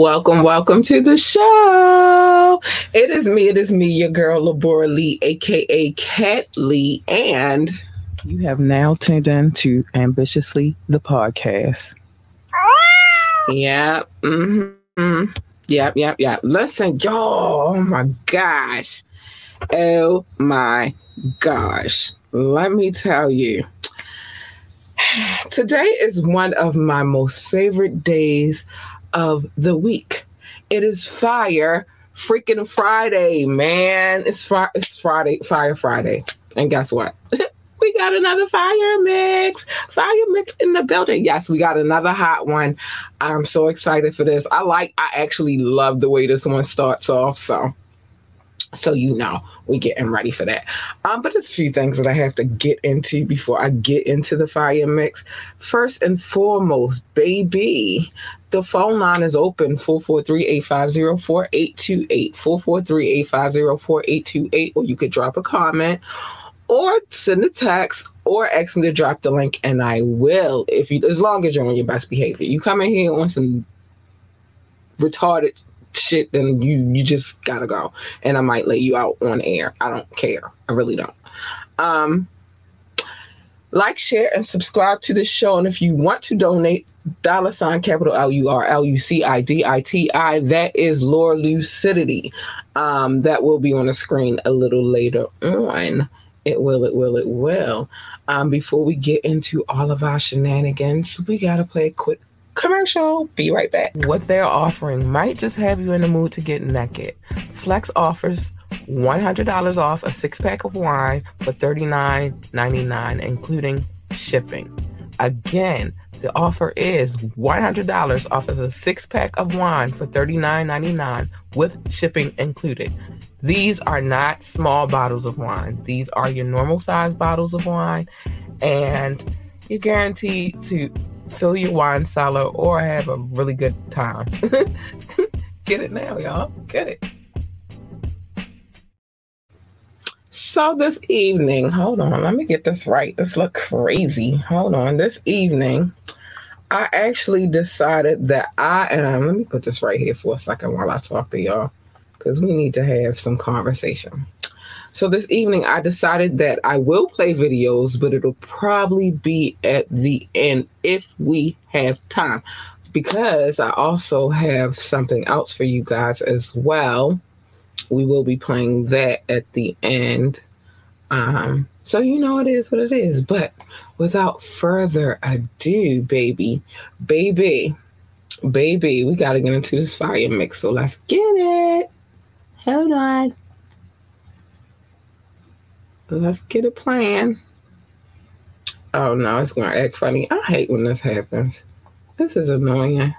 Welcome, welcome to the show. It is me, it is me, your girl Labora Lee, aka Cat Lee, and you have now tuned in to Ambitiously the podcast. Yeah. Mm-hmm. Yep, yep, yep. Listen, y'all. Oh my gosh. Oh my gosh. Let me tell you. Today is one of my most favorite days of the week. It is fire freaking Friday, man. It's, fr- it's Friday, Fire Friday. And guess what? we got another fire mix. Fire mix in the building. Yes, we got another hot one. I'm so excited for this. I like, I actually love the way this one starts off. So, so you know, we're getting ready for that. Um, but there's a few things that I have to get into before I get into the fire mix. First and foremost, baby, the phone line is open 443-850-4828. 443-850-4828, or you could drop a comment or send a text or ask me to drop the link and I will if you as long as you're on your best behavior. You come in here on some retarded shit, then you you just gotta go. And I might lay you out on air. I don't care. I really don't. Um like, share, and subscribe to the show. And if you want to donate, dollar sign capital L U R L U C I D I T I, that is Laura Lucidity. Um, that will be on the screen a little later on. It will, it will, it will. Um, before we get into all of our shenanigans, we got to play a quick commercial. Be right back. What they're offering might just have you in the mood to get naked. Flex offers $100 off a six pack of wine for $39.99, including shipping. Again, the offer is $100 off of a six pack of wine for $39.99 with shipping included. These are not small bottles of wine, these are your normal size bottles of wine, and you're guaranteed to fill your wine cellar or have a really good time. Get it now, y'all. Get it. So this evening, hold on, let me get this right. This look crazy. Hold on. This evening, I actually decided that I am. Um, let me put this right here for a second while I talk to y'all, because we need to have some conversation. So this evening, I decided that I will play videos, but it'll probably be at the end if we have time, because I also have something else for you guys as well we will be playing that at the end. Um, so you know it is what it is. But without further ado, baby, baby, baby, we gotta get into this fire mix. So let's get it. Hold on. Let's get a plan. Oh no, it's gonna act funny. I hate when this happens. This is annoying.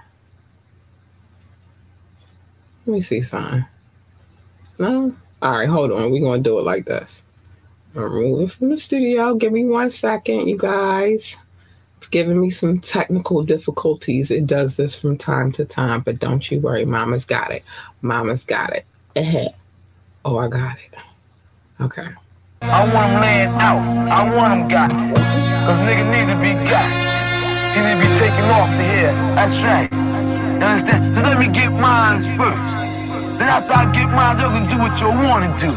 Let me see something. No? All right, hold on. We're going to do it like this. Remove it from the studio. Give me one second, you guys. It's giving me some technical difficulties. It does this from time to time, but don't you worry. Mama's got it. Mama's got it. Ahead. Oh, I got it. Okay. I want him laying out. I want him got. Cause nigga need to be got. He need to be taken off the here. That's right. You understand? So let me get mine first. Then after I get mine, you can do what you want to do.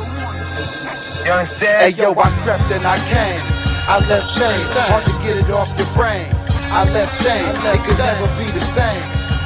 You understand? Hey yo, I crept and I came. I left shame. Hard to get it off your brain. I left shame. It could never be the same.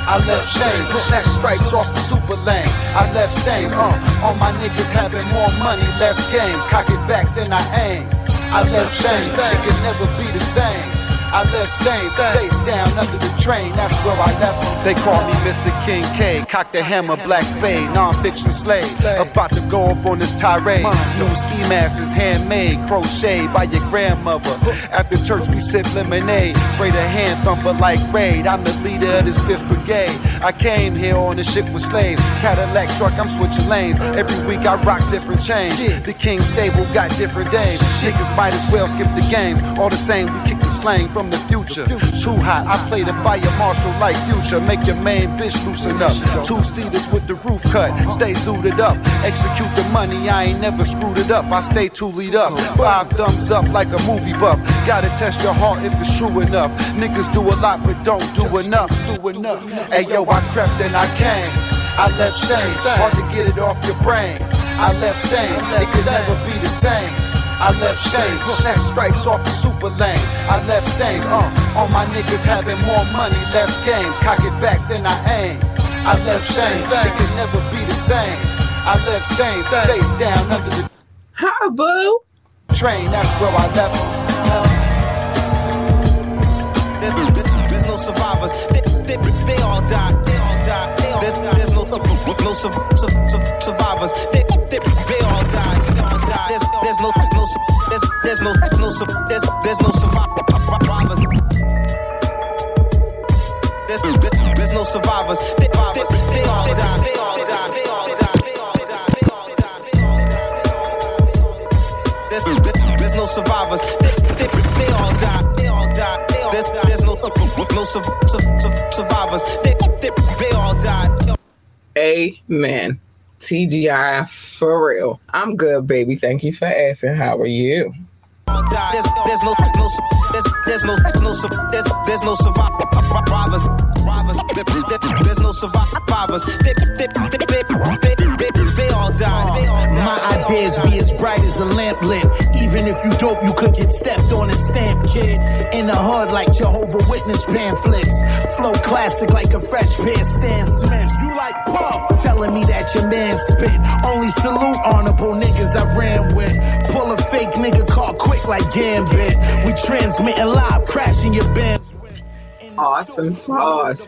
I left shame. Snatch stripes off the super lane. I left stains. Uh, all my niggas having more money, less games. Cock it back, then I aim. I left shame. It could never be the same. I left stains, face down under the train, that's where I left them. They call me Mr. King K, cock the hammer, black spade, non-fiction slave. About to go up on this tirade. New ski masks, handmade, crocheted by your grandmother. After church, we sip lemonade, spray the hand thumper like raid. I'm the leader of this fifth brigade. I came here on a ship with slaves, Cadillac truck, I'm switching lanes. Every week I rock different chains. The King stable got different days. Niggas might as well skip the games. All the same, we kick the slang from the future. Too hot, I play the fire marshal like future. Make your main bitch loosen up. Two seaters with the roof cut. Stay suited up. Execute the money, I ain't never screwed it up. I stay two lead up. Five thumbs up like a movie buff. Gotta test your heart if it's true enough. Niggas do a lot but don't do enough. Do enough. Hey yo, I crept and I came. I left stains. Hard to get it off your brain. I left stains. It could never be the same. I left stains, snatch stripes off the super lane. I left stains, uh, all my niggas having more money, less games. Cock it back, then I aim. I left stains, it could never be the same. I left stains, face down under the Hi, boo. train, that's where I left. There's, there's, there's no survivors. They, they, they all died. They all died. No, no su- su- su- survivors. They, they, they all died. They all died. There's, there's no, no, there's, there's no, no, there's, there's no survivors. There's, there's, there's no survivors. They, they, they all died. They all died. They all died. They all died. They all died. They all died. There's, there's, no survivors. They, they, they all died. They all died. There's, there's no, no su- su- su- survivors. They, they, they all died. Amen. TGI for real. I'm good, baby. Thank you for asking. How are you? There's, there's no, no, there's, no, no, there's, no survivors. Survivors. There's no survivors. They, all died. They all died. My ideas be as bright as a lamp lit. Even if you dope, you could get stepped on and stamped, kid. In the hood like Jehovah Witness pamphlets. Flow classic like a fresh pair of Stan Smiths. You like Puff, telling me that your man spit. Only salute honorable niggas I ran with. Pull a fake nigga car quick like Gambit. We transmitting live, crashing your band. Awesome sauce.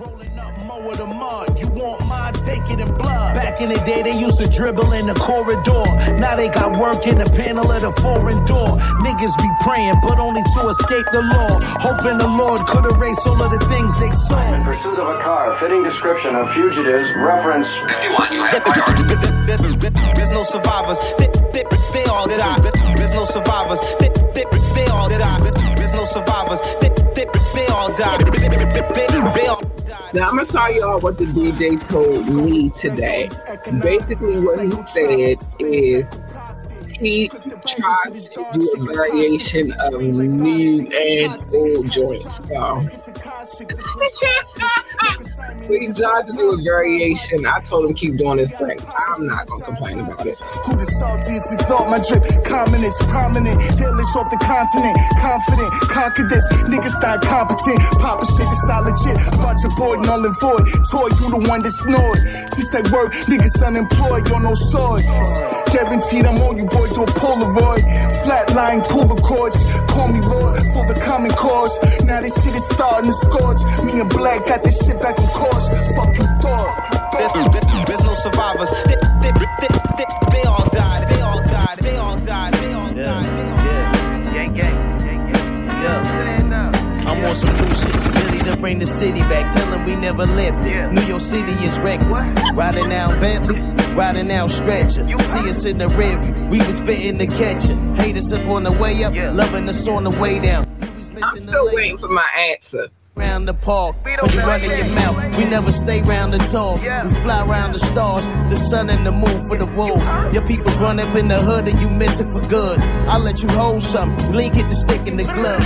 Rolling up more of the mud. You want mine, take it in blood. Back in the day, they used to dribble in the corridor. Now they got work in the panel of the foreign door. Niggas be praying, but only to escape the law. Hoping the Lord could erase all of the things they In pursuit of a car, fitting description of fugitives, reference There's no survivors. They, they, they all died. There's no survivors. They, they, they all died. There's no survivors. They, they, they all. They, all died. Now I'm gonna tell y'all what the DJ told me today. Basically, what he said is he tries to do a variation of new and old joints. So he tried to do a variation. I told him keep doing this thing. I'm not gonna complain about it. Who the saltiest exalt my drip? Communist, prominent, dealish off the continent. Confident, conquer this. Niggas not competent. Papa shit is not legit. About your boy, null and void. Toy, you the one that snored. This that work, niggas unemployed, you're no sword. Guaranteed I'm on you, boy, do a Polaroid. Flatline, pull the cords. Call me Lord for the common cause. Now this shit is starting to scorch. Me and Black got this shit back on course. Fuck you thought. There's, there's no survivors. They, they, they, they, they all died. They all died. They all died. They all died. They all died. Gang, gang, gang, gang. Yeah. I'm on some new shit. Bring the city back. Tell them we never left it. Yeah. New York City is reckless. Riding down Bentley, riding down stretcher. See us in the view. We was fitting to catch it. Hate us up on the way up, Yeah. loving us on the way down. I'm still waiting for my answer. Round the park, We when you play run in your mouth, we never stay round the talk. We fly round the stars, the sun and the moon for the wolves. Your people's run up in the hood and you miss it for good. I'll let you hold something, link it to stick in the glove.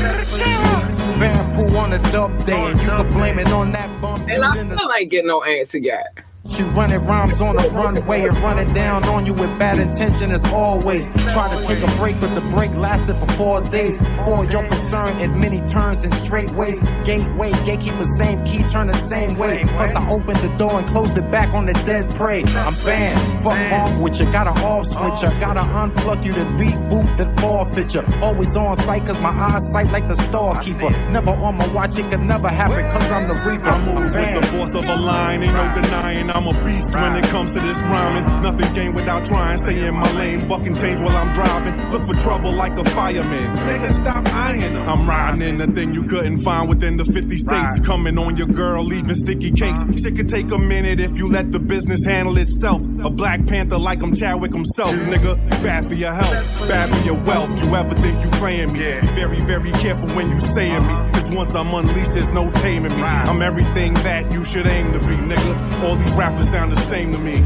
Van Poo on a dub day, and you can blame it on that bump. And I still ain't getting no answer yet. She running rhymes on the runway and running down on you with bad intention as always. Try to take a break, but the break lasted for four days. For your concern in many turns and straight ways. Gateway, gatekeeper, same key, turn the same way. Plus I opened the door and closed it back on the dead prey. I'm banned, fuck off with you. Gotta off switch you. Gotta unplug you, then reboot, then forfeit you. Always on sight, cause my eyesight like the storekeeper. Never on my watch, it can never happen, cause I'm the reaper. I move with the force of a lion, ain't no denying I'm a beast when it comes to this rhyming. Nothing gained without trying, stay in my lane, bucking change while I'm driving. Look for trouble like a fireman. Nigga, stop eyeing them. I'm riding in the thing you couldn't find within the 50 states. Coming on your girl, leaving sticky cakes. Uh-huh. Shit could take a minute if you let the business handle itself. A Black Panther like I'm Chadwick himself, nigga. Bad for your health, bad for your wealth. You ever think you playing me? Be very, very careful when you saying me. Cause once I'm unleashed, there's no taming me. I'm everything that you should aim to be, nigga. All these rappers sound the same to me.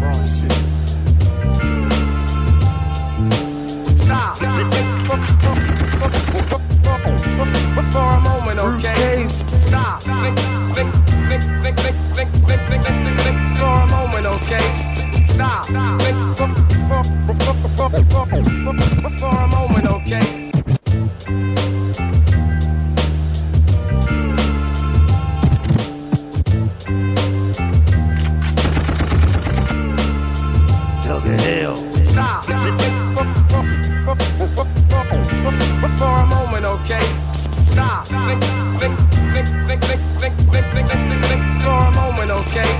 Wrong shit. Stop. For a moment, okay? Stop. Think, think, think, think, think, think, think, think, for a moment, okay? Stop. Think, for a moment, okay? Okay? Stop. Think, think, think, think, think, think, think, think, think, think, think for a moment, okay?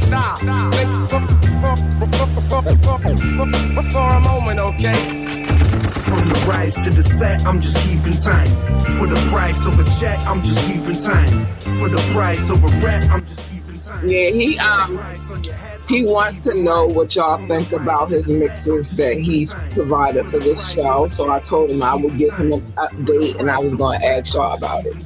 Stop. Think for a moment, okay? From the rise to the set, I'm just keeping time. For the price of a check, I'm just keeping time. For the price of a rep, I'm just keeping time. Yeah, he um he wants to know what y'all think about his mixes that he's provided for this show. So I told him I would give him an update and I was gonna ask y'all about it.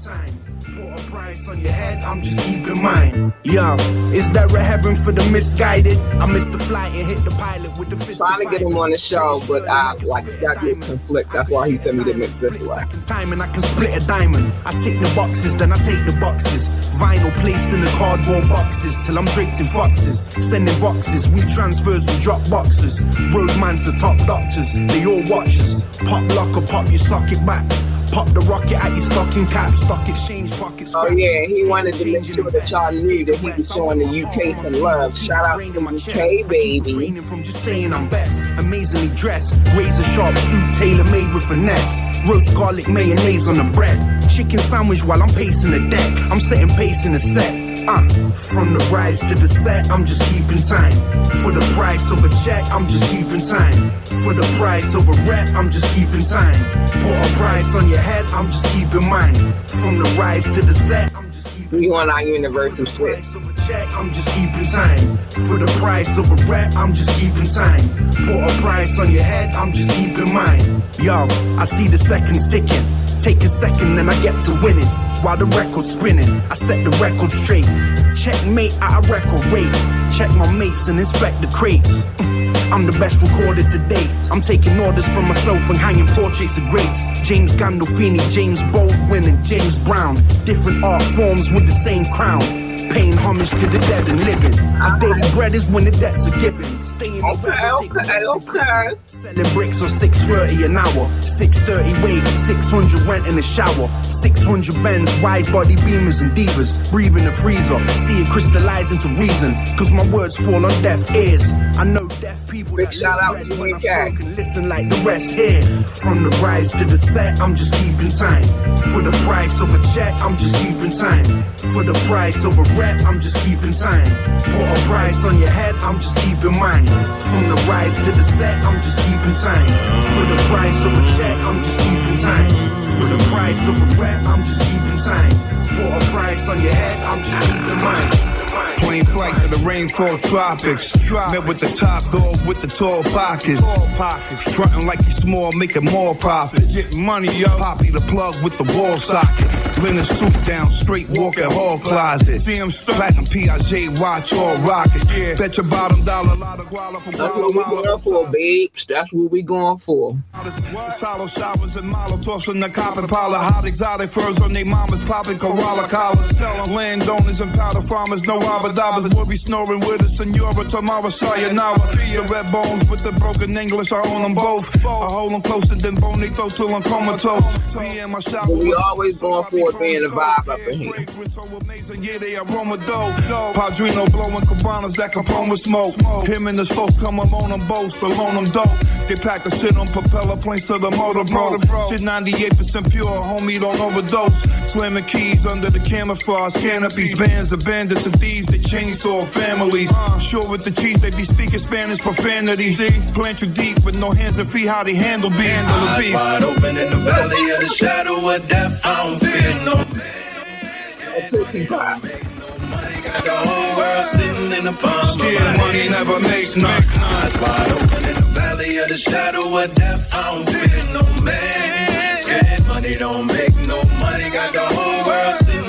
Price on your head, I'm just keeping mine. Yo, is there a heaven for the misguided? I missed the flight and hit the pilot with the fist. Trying to get him on the show, but I like schedules conflict. That's why he sent me the mix this way. time and I can split a diamond. I take the boxes, then I take the boxes. Vinyl placed in the cardboard boxes till I'm draped in foxes. Sending boxes, we transfers and drop boxes. Roadman to top doctors, they all watchers. Pop lock or pop your socket back. Pop the rocket at your stocking cap, stock exchange pockets. Oh yeah, he wanted to make sure that y'all knew that he was showing the UK some love. Shout out to the UK, baby. From just saying I'm best. Amazingly dressed, razor sharp suit, tailor made with finesse. Roast garlic mayonnaise on the bread. Chicken sandwich while I'm pacing the deck. I'm setting pace in the set. Uh, from the rise to the set, I'm just keeping time. For the price of a check, I'm just keeping time. For the price of a rep, I'm just keeping time. Put a price on your head, I'm just keeping mine. From the rise to the set, I'm just keeping We on our universal switch. check, I'm just keeping time. For the price of a rep, I'm just keeping time. Put a price on your head, I'm just keeping mine. Yo, I see the seconds ticking. Take a second, then I get to winning. While the record's spinning, I set the record straight. Checkmate at a record rate. Check my mates and inspect the crates. I'm the best recorder to date. I'm taking orders from myself and hanging portraits of greats. James Gandolfini, James Baldwin, and James Brown. Different art forms with the same crown. Paying homage to the dead and living. Our ah. daily bread is when the debts are given. Staying Okay, okay, okay. Selling bricks on 630 an hour. 630 wage, 600 rent in the shower. 600 bends, wide body beamers and divas. Breathe in the freezer, see it crystallize into reason. Cause my words fall on deaf ears. I know deaf people. Big shout out to I UK. listen like the rest here. From the rise to the set, I'm just keeping time. For the price of a check, I'm just keeping time. For the price of a rep, I'm just keeping time. Put a price on your head, I'm just keeping mine. From the rise to the set, I'm just keeping time. For the price of a check, I'm just keeping time. For the price of a rep, I'm just keeping time. Put a price on your head, I'm just keeping mine. Plane flight to the rainfall tropics. Met with the top dog with the tall pockets. pockets. Frontin' like you small, making more profits. Get money up. Poppy the plug with the wall socket. Linen suit down, straight walk at hall closet. See him Platinum Piaget, watch all rockets. Bet your bottom dollar, lot of guala from That's what we going for, babes. That's what we going for. Solo showers and molotovs in the copper parlor. Hot exotic furs on their mamas popping koala collars. Landowners and powder farmers, no abadabas. Boy be snoring with us, senora tomorrow, sayonara. The red bones with the broken English, I own them both. I hold them closer than bonito till I'm comatose. Me and my shop. We always going for it being a vibe up in here. Yeah, they aroma dope. Padrino blowing cabanas that Capone with smoke. Him and his folks come alone on both, alone I'm dope. Get packed to sit on propeller planes to the motor bro. Shit 98% pure, homie, don't overdose. Slamming keys under the camouflage canopies. Bands of bandits and thieves that chainsaw families. Sure with the cheese, they be speaking Spanish profanity. Plant you deep with no hands and feet, how they handle the Eyes beef. wide open in the valley of the shadow of death. I don't fear no Tootsie Pop. Got the whole world sitting in the palm my money never make none. Eyes wide open in the valley of the shadow of death. I don't fear no man. Scared money don't make no money. Got the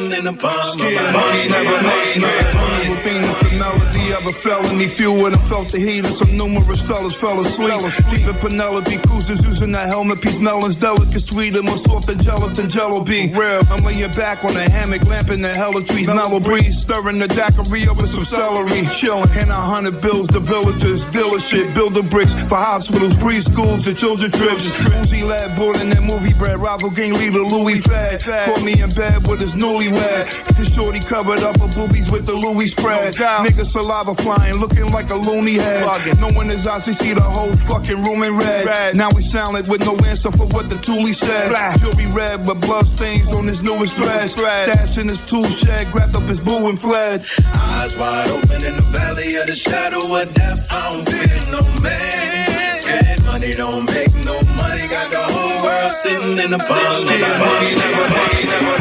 whole in the palm of my money hand. never none. Funny with things, the melody of a felony. Few would have felt the heat, and some numerous fellas fell asleep. In Penelope Cruises using that helmet piece. Melons delicate, sweet, and more soft than gelatin jello bean. Real, I'm laying back on a hammock, lamp in the hella trees. Mellow breeze, stirring the daiquiri up with some celery. Chilling, and a hundred bills to villagers. Dealer shit, builder bricks for hospitals, preschools, and children trips. Uzi lad boarding that movie bread. Rival gang leader Louis Fad. Caught me in bed with his newlywed. His shorty covered up her boobies with the Louis spread. Nigga saliva flying, looking like a loony head. Knowing his eyes, he see the whole fucking room in red. Now we silent with no answer for what the toolie said. Jewelry red, but blood stains on his newest thread. Stash in his tool shed, grabbed up his boo and fled. Eyes wide open in the valley of the shadow of death. I don't fear no man. Scared money don't make no money. Got the whole world sitting in the palm of my A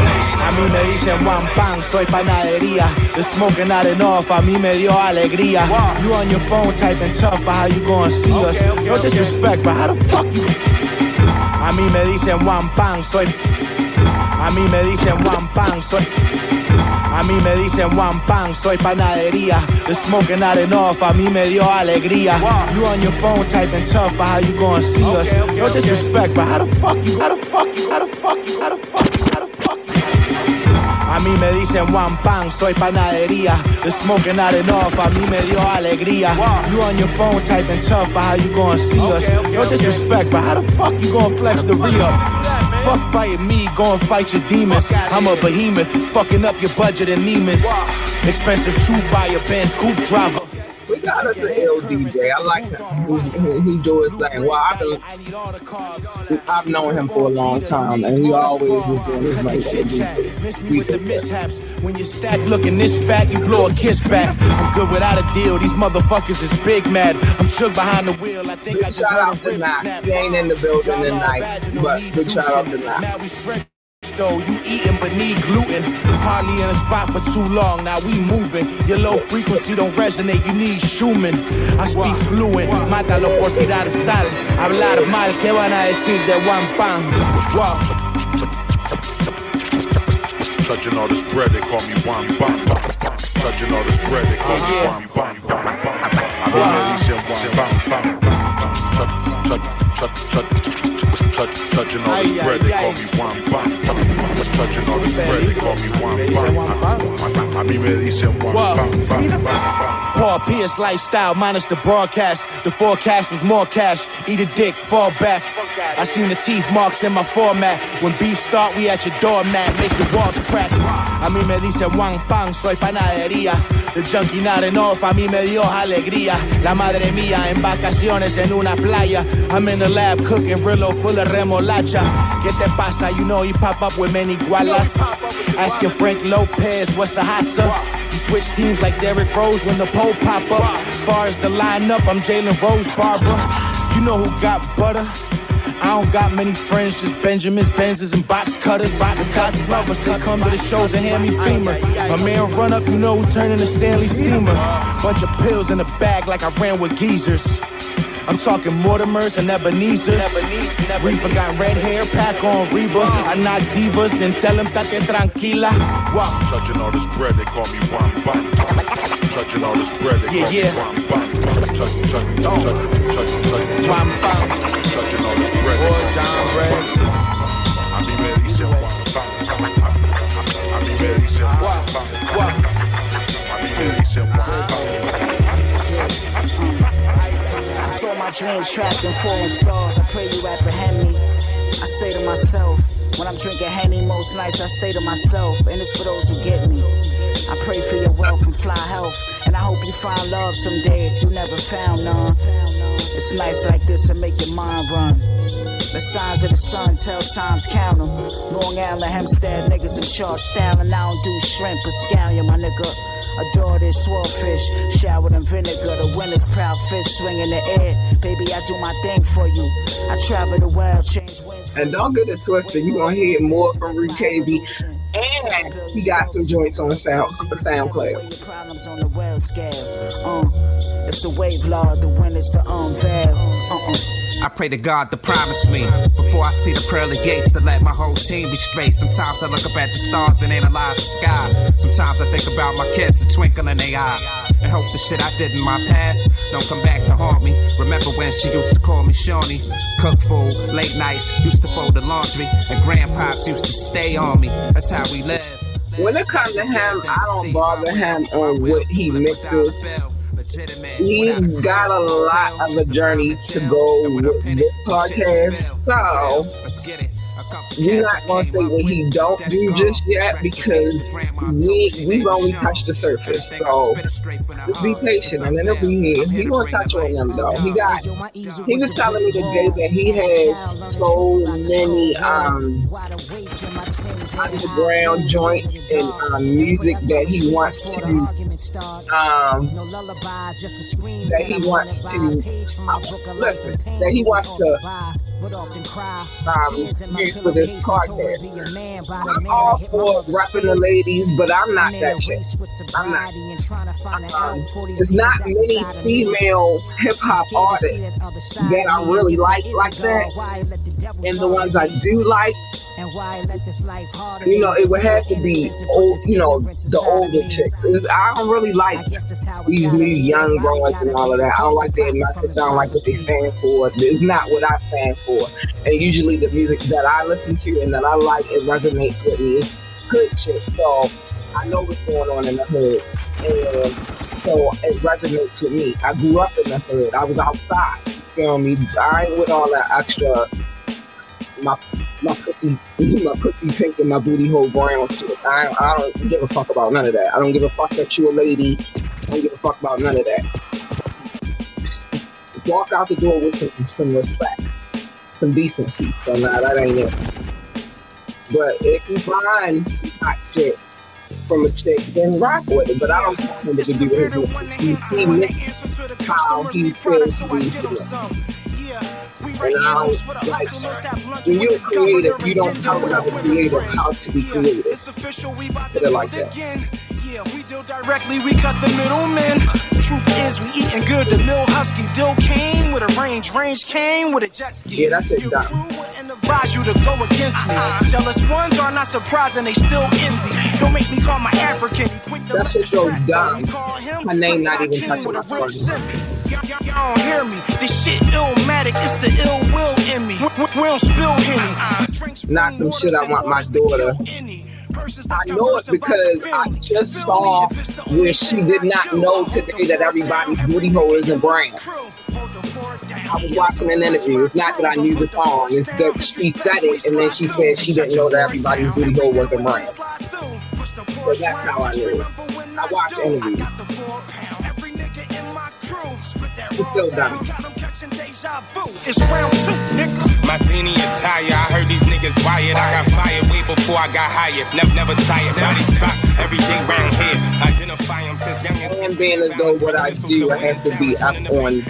mí me dicen Juan Pan, soy panadería. The smoking out and off, a mí me dio alegría. You on your phone typing tough, but how you gonna see us? No disrespect, but how the fuck you? A mí me dicen Juan Pan, soy. A mí me dicen Juan Pan, soy. A mí me dicen Juan Pan, soy panadería. The smoking and off, a mí me dio alegría. You on your phone typing tough, but how you gonna see us? No disrespect, but how the fuck you? How the fuck you? How the fuck you? How the fuck you? How the fuck you? A mí me dicen Juan Pan, soy panadería. The smoking out and off, a mí me dio alegría. You on your phone typing tough, but how you gonna see us? No disrespect, but how the fuck you gonna flex the re-up? Fuck fighting me, go and fight your demons. I'm a behemoth, fucking up your budget and Neiman's. Expensive shoe buyer, Benz coupe driver. We got us an ill DJ. I like him. He, he do his thing. Well, I've been, I've known him for a long time, and he always was doing his thing. Miss me with the mishaps. When you stack looking this fat, you blow a kiss back. I'm good without a deal. These motherfuckers is big mad. I'm shook behind the wheel. I think I just Shout out to Knox. He ain't in the building tonight, but big shout out to Knox. Though, you eating but need gluten. Hardly in a spot for too long, now we moving. Your low frequency don't resonate, you need Schumann. I speak fluent, mátalo por tirar sal. Hablar mal, ¿qué van a decir de Juan Pan? Wow. Touching all this bread, they call me one bang. Touching all this bread, they call me one bang. A mí me dicen touching all this bread, they call me one bang. Touching all this bread, they call me one bang. A mí me dicen bang bang. Paul Pierce lifestyle minus the broadcast. The forecast was more cash. Eat a dick, fall back. I seen the teeth marks in my format. When beef start, we at your doormat. Make the walls crack. A mí me dicen Juan Pan, soy panadería. The junkie nodding off, a mí me dio alegría. La madre mía en vacaciones en una playa. I'm in the lab cooking Rillo full of remolacha. ¿Qué te pasa? You know he pop up with many gualas. Asking Frank Lopez, what's a You switch teams like Derrick Rose when the pole pop up. Far as the lineup, I'm Jalen Rose Barber. You know who got butter? I don't got many friends, just Benjamins, Benzes, and box cutters. Box cutters, lovers come to the shows and hand me femur. My man run up, you know turning the Stanley Steamer. Bunch of pills in a bag like I ran with geezers. I'm talking Mortimers and Ebenezer's. Reaper got red hair, pack on Reba. I knock divas, then tell them tate tranquila. Wow. Touching all this bread, they call me bang. Touching all this bread, they call yeah. me one bang. Touch, touch, touch, touch, touch, touch. One. Touching all this bread, they call me one bang. A mí me dicen bang. A mí me dicen bang. A mí me dicen one bang. I saw my dream trapped in falling stars. I pray you apprehend me. I say to myself, when I'm drinking Henny most nights, I stay to myself. And it's for those who get me. I pray for your wealth and fly health. And I hope you find love someday if you never found none. It's nights like this that make your mind run. The signs of the sun tell times count 'em. Long Island, Hempstead, niggas in charge, styling. I don't do shrimp or scallion, my nigga. Adore this swordfish, showered in vinegar. The winter's proud fish swing in the air. Baby, I do my thing for you. I travel the world, change winds. And don't get it twisted. You're going to hear more from Rick KB. And he got some joints on Sound, SoundCloud. Problems on the world scale. Uh, it's the wave law, the the unveil. I pray to God to promise me before I see the pearly gates to let my whole team be straight. Sometimes I look up at the stars and analyze the sky. Sometimes I think about my kids, the twinkle in their eye, and hope the shit I did in my past don't come back to haunt me. Remember when she used to call me Shawnee? Cook food, late nights, used to fold the laundry, and grandpops used to stay on me. That's how we live. When it comes to him, I don't bother him on what he mixes. He's got a lot of a journey to go with this podcast. So we're not gonna say what he don't do just yet because we we've only touched the surface. So just be patient and it'll be here. He gonna touch on them though. He got he was telling me today that he has so many um underground joints and um, music that he wants to um that he wants to listen that he wants to um, use for this podcast. I'm all for rapping the ladies, but I'm not that chick. I'm not. Um, there's not many female hip hop artists that I really like like that, and the ones I do like, you know, it would have to be old, you know, the older chicks. I don't really like these new young girls and all of that. I don't like their message. I don't like what they stand for. It's not what I stand for. And usually the music that I listen to and that I like, it resonates with me. It's hood shit. So I know what's going on in the hood. And so it resonates with me. I grew up in the hood. I was outside. You feel me? I ain't with all that extra my my pussy, my pussy pink and my booty hole brown shit. I, I don't give a fuck about none of that. I don't give a fuck that you a lady. I don't give a fuck about none of that. Walk out the door with some some respect, some decency. So nah, that ain't it. But if you find some hot shit from a chick, then rock with it. But I don't want him to do it. You see Nick, how he feels to be. And I don't like when you're creative, you don't tell another creative how to be creative. Put it like that. Yeah, we deal directly, we cut the middleman. Truth is, we eating good. The mill husky dill came with a range, range came with a jet ski. Yeah, that's it, Doc. Advise you to go against me. Jealous ones are not surprising, they still envy. Don't make me call my African. He quick to That shit so dumb. My name not even touching my tongue. Y'all don't hear me. This shit illmatic. It's the ill will in me. We, we, we don't spill Henny. Not some shit I want my daughter. I know it because I just saw where she did not know today that everybody's booty hole isn't brown. I was watching an interview. It's not that I knew the song. It's that she said it and then she said she didn't know that everybody's booty hole wasn't brown. So that's how I knew it. I watch interviews. It's still dumb. It's round two, nigga. My senior attire, I heard these niggas wired. I got fired way before I got hired. Never, never tired. Bodies drop, everything round here. Identify them since young as And being as though what I do, I have to be up on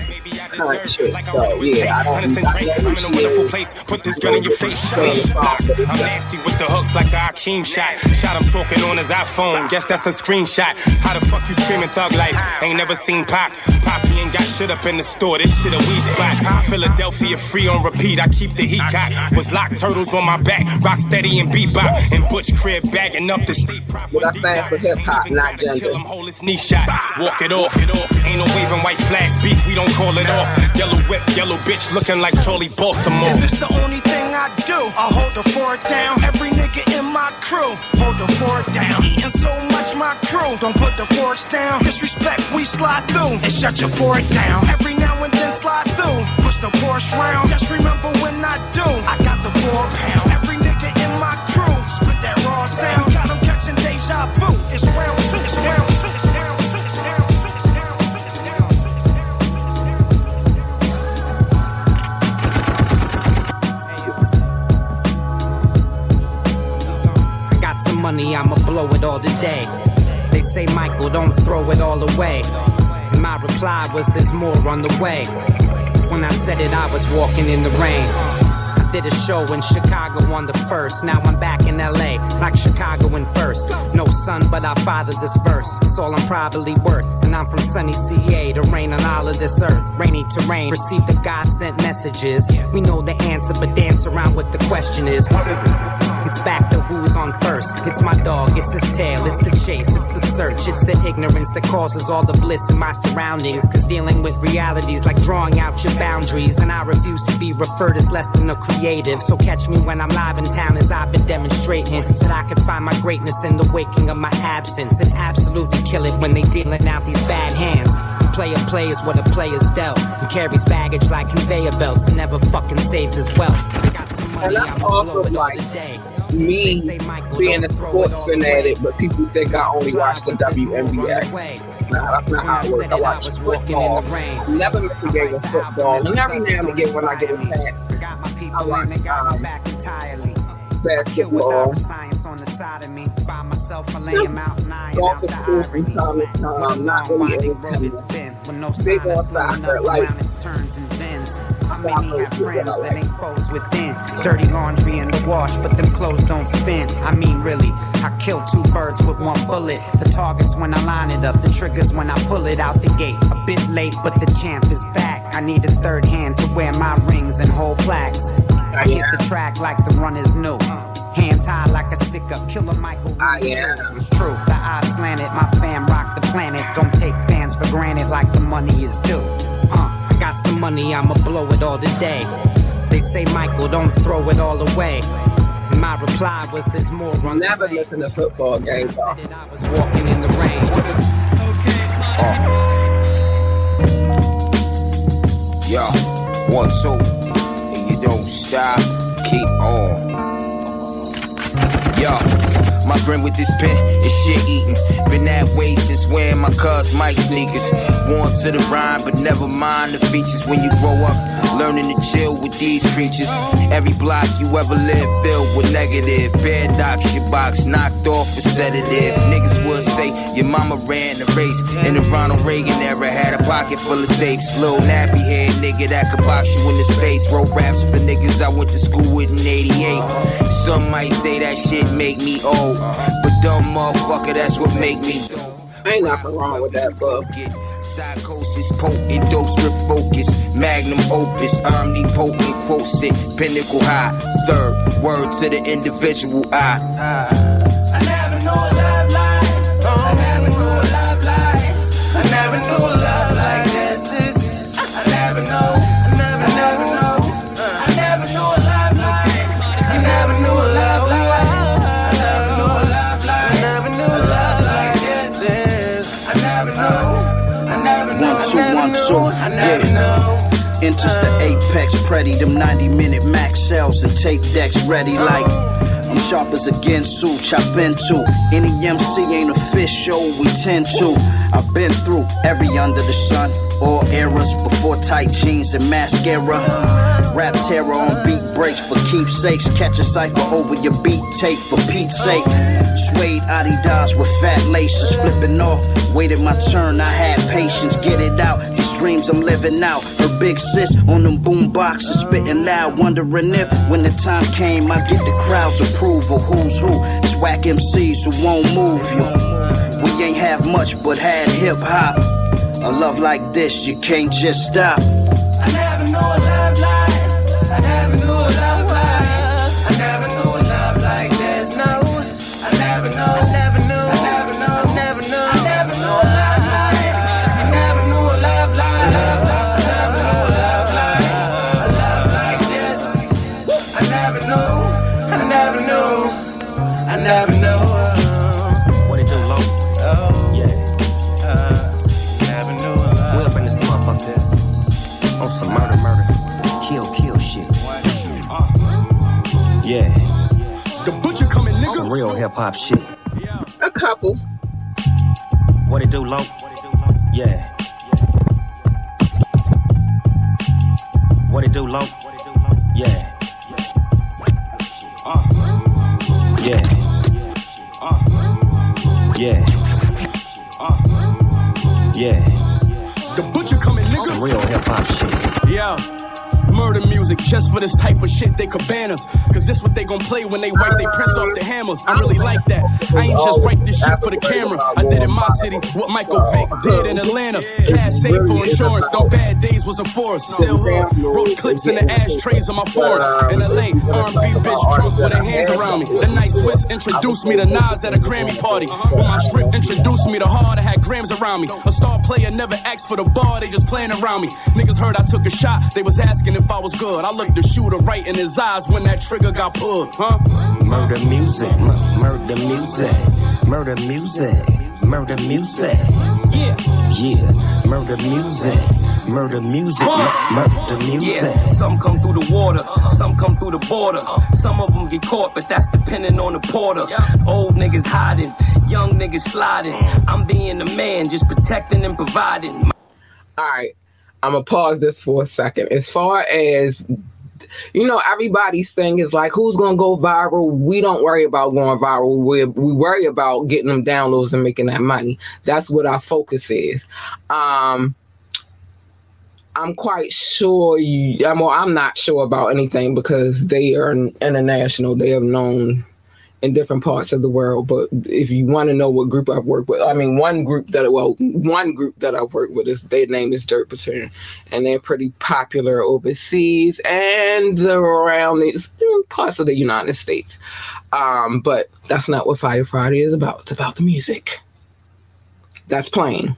current shit. So yeah, I don't. I I'm in a wonderful place. Put this gun in your face. I'm nasty with the hooks like a Hakeem shot. Shot him talking on his iPhone. Guess that's a screenshot. How the fuck you screaming thug life? Ain't never seen Pop. Poppy ain't got shit up in the store. This shit a weed spot. Philadelphia free on repeat. I keep the heat cocked. Was locked turtles on my back. Rock steady and bebop. And Butch crib bagging up the state. But I stand for hip hop, not gender. Hold his knee shot. Walk it off. Ain't no waving white flags. Beef, we don't call it off. Yellow whip, yellow bitch looking like Charlie Baltimore. If it's the only thing I do, I hold the fork down. Every nigga in my crew, hold the fork down. Eating so much, my crew, don't put the forks down. Disrespect, we slide through and shut your fork down. Every now and then slide through, push the Porsche round. Just remember when I do, I got the four pound. Every nigga in my crew, spit that raw sound. Got 'em catching deja vu. It's round two. It's money, I'ma blow it all today. They say, Michael, don't throw it all away. And my reply was, there's more on the way. When I said it, I was walking in the rain. I did a show in Chicago on the first. Now I'm back in LA, like Chicago in first. No son, but I fathered this verse. It's all I'm probably worth. And I'm from sunny CA to rain on all of this earth. Rainy terrain, receive the God sent messages. We know the answer, but dance around what the question is. What is it? It's back to who's on first. It's my dog, it's his tail, it's the chase, it's the search, it's the ignorance that causes all the bliss in my surroundings. Cause dealing with realities like drawing out your boundaries. And I refuse to be referred as less than a creative. So catch me when I'm live in town as I've been demonstrating. That I can find my greatness in the waking of my absence. And absolutely kill it when they dealing out these bad hands. Player plays what a player's dealt. And carries baggage like conveyor belts and never fucking saves his wealth. I got some money, And that's I'ma off of like me being a sports fanatic, but people think I only watch the WNBA. Nah, that's not how it works. I watch football. Never miss a game of football. And every now and again when I get a chance, I watch um, basketball. Science on the side of me. By myself, I lay him out and I ain't Golf out is the cool from time to time. Not really into it's been with no Big on soccer, like- turns and bends. How many have friends that ain't foes within? Dirty laundry in the wash, but them clothes don't spin. I mean, really, I kill two birds with one bullet. The target's when I line it up, the trigger's when I pull it out the gate. A bit late, but the champ is back. I need a third hand to wear my rings and hold plaques. I hit the track like the runners knew. Hands high like a stick up, killer Michael. Ah, I am. It's true. The eyes slanted, my fam rock the planet. Don't take fans for granted like the money is due. I got some money, I'ma blow it all today. They say, Michael, don't throw it all away. And my reply was, there's more on Never missing a football game, though. I was walking in the rain. Oh. Yo, one, two, and you don't stop, keep on. Yo, my friend with this pen is shit eating. Been that way since wearing my cuz Mike sneakers. Worn to the rhyme, but never mind the features when you grow up. Learning to chill with these creatures. Every block you ever lived filled with negative. Paradox, your box knocked off a sedative. Niggas would say your mama ran the race. In the Ronald Reagan era, had a pocket full of tapes. Little nappy head nigga that could box you in the space. Wrote raps for niggas I went to school with in 88. Some might say that shit make me old. But dumb motherfucker, that's what make me. Ain't nothing wrong with that, bub. Psychosis potent, dope strip focus, magnum opus, omnipotent, quotes it, pinnacle high, third, word to the individual I. Enters the apex, pretty, them 90 minute Maxells and tape decks ready like. I'm sharp as a Ginsu, chop into. Any MC ain't official, we tend to. I've been through every under the sun, all eras before tight jeans and mascara. Rap terror on beat breaks for keepsakes. Catch a cipher over your beat tape for Pete's sake. Suede Adidas with fat laces flipping off. Waited my turn, I had patience, get it out. These dreams I'm living out. Her big sis on them boom boxes, spitting loud, wondering if when the time came I get the crowd's approval. Who's who? It's whack MCs who won't move you. We ain't have much but had hip hop. A love like this, you can't just stop. Hip hop shit. A couple. What it do, low? Yeah. What it do, low? Yeah. Yeah. Yeah. Yeah. Yeah. The butcher coming, nigga. Some real hip hop shit. Yeah. Murder music just for this type of shit they could ban us. Cause this what they gon' play when they wipe they prints off the hammers. I really like that. I ain't just write this shit for the camera. I did in my city what Michael Vick did in Atlanta. Cash safe for insurance. Them bad days was a force. Still hood. Roach clips in the ashtrays on my Ford. In LA, R&B bitch drunk with her hands around me. The night Swizz introduced me to Nas at a Grammy party. When my strip introduced me to hard, I had grams around me. A star player never asked for the bar, they just playing around me. Niggas heard I took a shot, they was asking if I was good. I looked the shooter right in his eyes when that trigger got pulled, huh? Murder music, m- murder music, murder music, murder music. Yeah. Yeah, murder music, murder music, murder music. Yeah, some come through the water, some come through the border. Some of them get caught, but that's depending on the porter. Old niggas hiding, young niggas sliding. Mm. I'm being the man, just protecting and providing. All right, I'm gonna pause this for a second. As far as you know, everybody's thing is like, who's gonna go viral? We don't worry about going viral. We we worry about getting them downloads and making that money. That's what our focus is. Um, I'm quite sure you. I'm, I'm not sure about anything because they are international. They have known in different parts of the world. But if you want to know what group I've worked with, I mean, one group that well, one group that I've worked with is their name is Dirt Platoon, and they're pretty popular overseas and around these parts of the United States. Um, but that's not what Fire Friday is about. It's about the music. That's playing.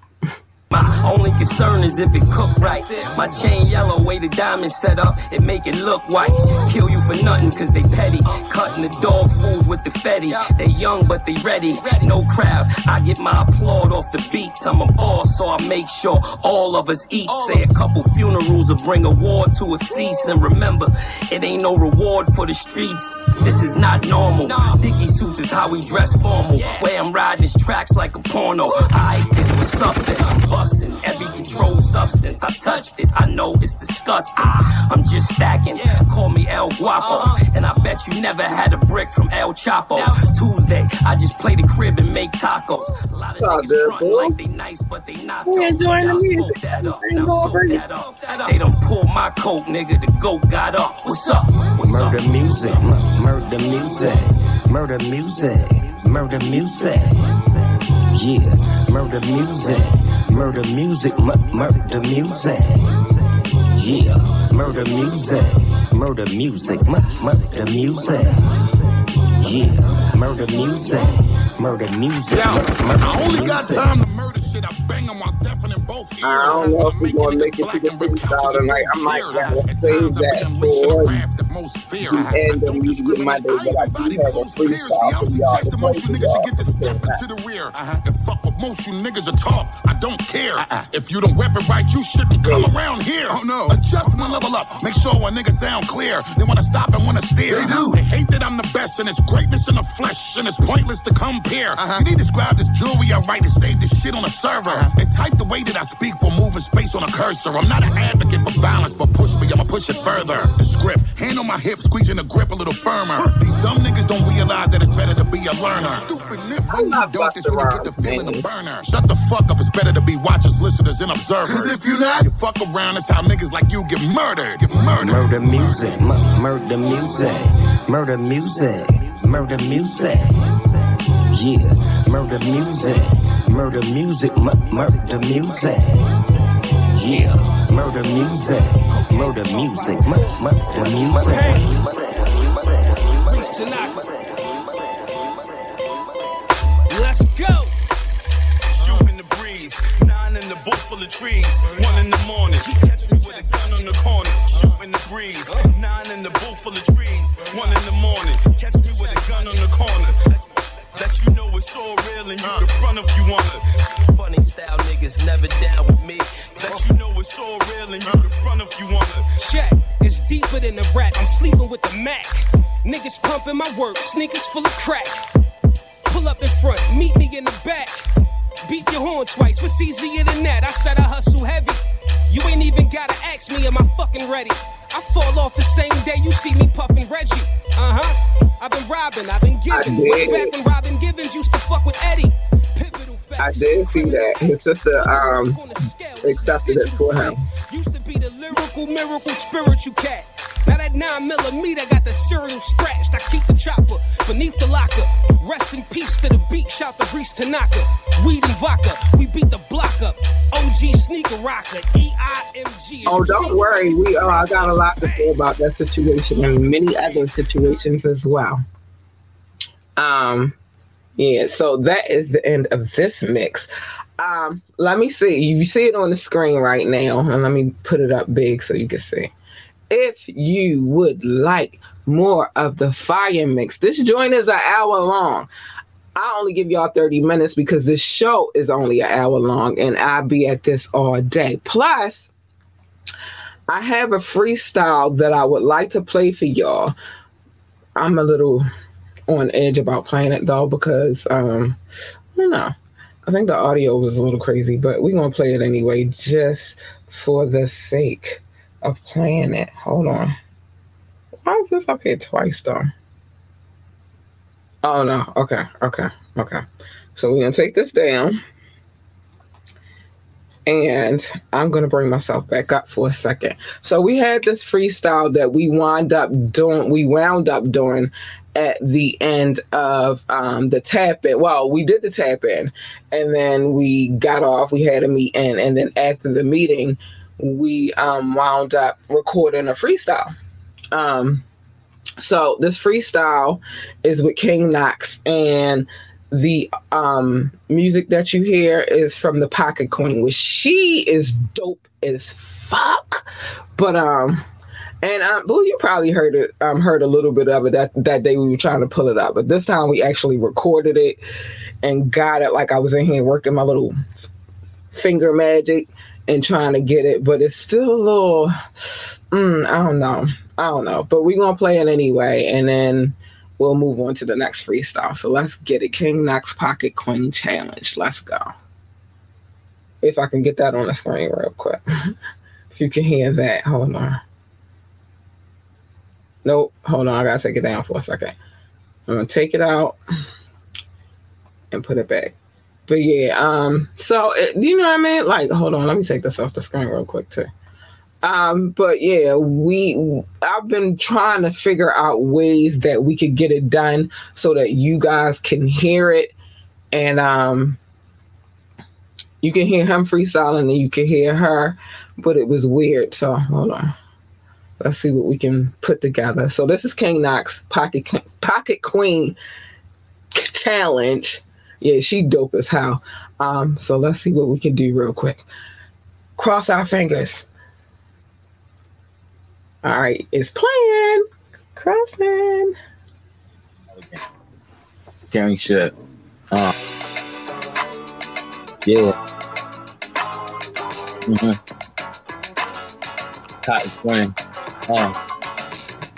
My only concern is if it cook right. My chain yellow, way the diamond set up, it make it look white. Kill you for nothing, cause they petty. Cutting the dog food with the fetty. They young, but they ready. No crowd, I get my applaud off the beats. I'm a boss, so I make sure all of us eat. Say a couple funerals will bring a war to a cease. And remember, it ain't no reward for the streets. This is not normal. Dicky suits is how we dress formal. Way I'm riding these tracks like a porno. I think what's up there busting every controlled substance. I touched it, I know it's disgusting. I'm just stacking, call me El Guapo. Uh-huh. And I bet you never had a brick from El Chapo. Tuesday, I just play the crib and make tacos. A lot of niggas front like they nice, but they not though. enjoying the Now music. that up, now smoke that up. They done pulled my coat, nigga, the goat got up. What's up? What's up? Murder music, murder music, murder music, murder music. Yeah, murder music, murder music, m- murder music. Yeah, murder music, murder music, m- murder music. Yeah, murder music, murder music. Yo, m- murder I only got time to murder shit. I bang them while deafening both ears. I don't know if we're gonna make it to the freestyle tonight. I might have to save that for the end of Music Monday, but I do have a freestyle for y'all to play for y'all. Get to step into uh-huh. the rear. Uh-huh. And fuck what most you niggas are talk. I don't care. Uh-uh. If you don't rep it right, you shouldn't come around here. Oh no. Adjust my level up. Make sure a nigga sound clear. They wanna stop and wanna steer. They do. They hate that I'm the best and it's greatness in the flesh and it's pointless to compare. Uh-huh. You need to describe this jewelry I write to save this shit on a server. Uh-huh. And type the way that I speak for moving space on a cursor. I'm not an advocate for violence, but push me, I'ma push it further. The script, hand on my hip, squeezing the grip a little firmer. These dumb niggas don't realize that it's better to be a learner. Stupid nip, when you don't, this really get the feeling of burner. Shut the fuck up, it's better to be watchers, listeners, and observers. Cause if you not, you fuck around, it's how niggas like you get murdered. Get murdered. Murder music, m- murder music, murder music, murder music. Yeah, murder music, murder music, m- murder music. Yeah, murder music, murder music, murder music. Tonight. Let's go. Shoot in the breeze, nine in the book full of trees, one in the morning. Catch me with a gun on the corner. Shoot in the breeze, nine in the book full of trees, one in the morning. Catch me with a gun on the corner. Let you know it's all real and you the front if you wanna. Funny style niggas never down with me. Let you know it's all real and you the front if you wanna. Check, it's deeper than the rap. I'm sleeping with the Mac. Niggas pumping my work, sneakers full of crack. Pull up in front, meet me in the back. Beat your horn twice, what's easier than that? I said I hustle heavy. You ain't even gotta ask me, am I fucking ready? I fall off the same day you see me puffing Reggie. Uh huh. I've been robbing, I've been giving. Way back when Robin Givens used to fuck with Eddie. I did see that. His sister um accepted it for him. Used to be the lyrical, miracle, spiritual cat. Now that 9 millimeter got the serial scratched. I keep the chopper beneath the locker. Rest in peace to the beat. Shout to Reese Tanaka. Weed and vodka. We beat the block up. OG sneaker rocker. E I M G. Oh, don't worry. We uh, I got a lot to say about that situation and many other situations as well. Um, yeah. So that is the end of this mix. Um, let me see. You see it on the screen right now, and let me put it up big so you can see. If you would like more of the fire mix, this joint is an hour long. I only give y'all 30 minutes because this show is only an hour long and I'll be at this all day. Plus, I have a freestyle that I would like to play for y'all. I'm a little on edge about playing it though because um I don't know. I think the audio was a little crazy, but we're gonna play it anyway, just for the sake of playing it. Hold on. Why is this up here twice though? Oh no. Okay. Okay. Okay. So we're gonna take this down. And I'm gonna bring myself back up for a second. So we had this freestyle that we wound up doing, we wound up doing at the end of um, the tap in. Well, we did the tap in and then we got off, we had a meet meeting, and then after the meeting, we um, wound up recording a freestyle. Um, so this freestyle is with King Knox, and the um, music that you hear is from the Pocket Queen, which she is dope as fuck. But um, and um, well, you probably heard it, um, heard a little bit of it that that day we were trying to pull it up, but this time we actually recorded it and got it. Like I was in here working my little finger magic and trying to get it, but it's still a little, mm, I don't know. I don't know. But we're going to play it anyway. And then we'll move on to the next freestyle. So let's get it. King Knox Pocket Queen Challenge. Let's go. If I can get that on the screen real quick. if you can hear that. Hold on. Nope. Hold on. I got to take it down for a second. I'm going to take it out and put it back but yeah, um, so it, you know what I mean? Like, hold on, let me take this off the screen real quick too. Um, but yeah, we I've been trying to figure out ways that we could get it done so that you guys can hear it and um you can hear him freestyling and you can hear her, but it was weird. So hold on. Let's see what we can put together. So this is King Knox Pocket Pocket Queen challenge yeah, she dope as hell. Um, so let's see what we can do real quick. Cross our fingers. All right, it's playing. Crossing. Carrying shit. Uh, yeah. Mm-hmm. Cotton swing. Uh.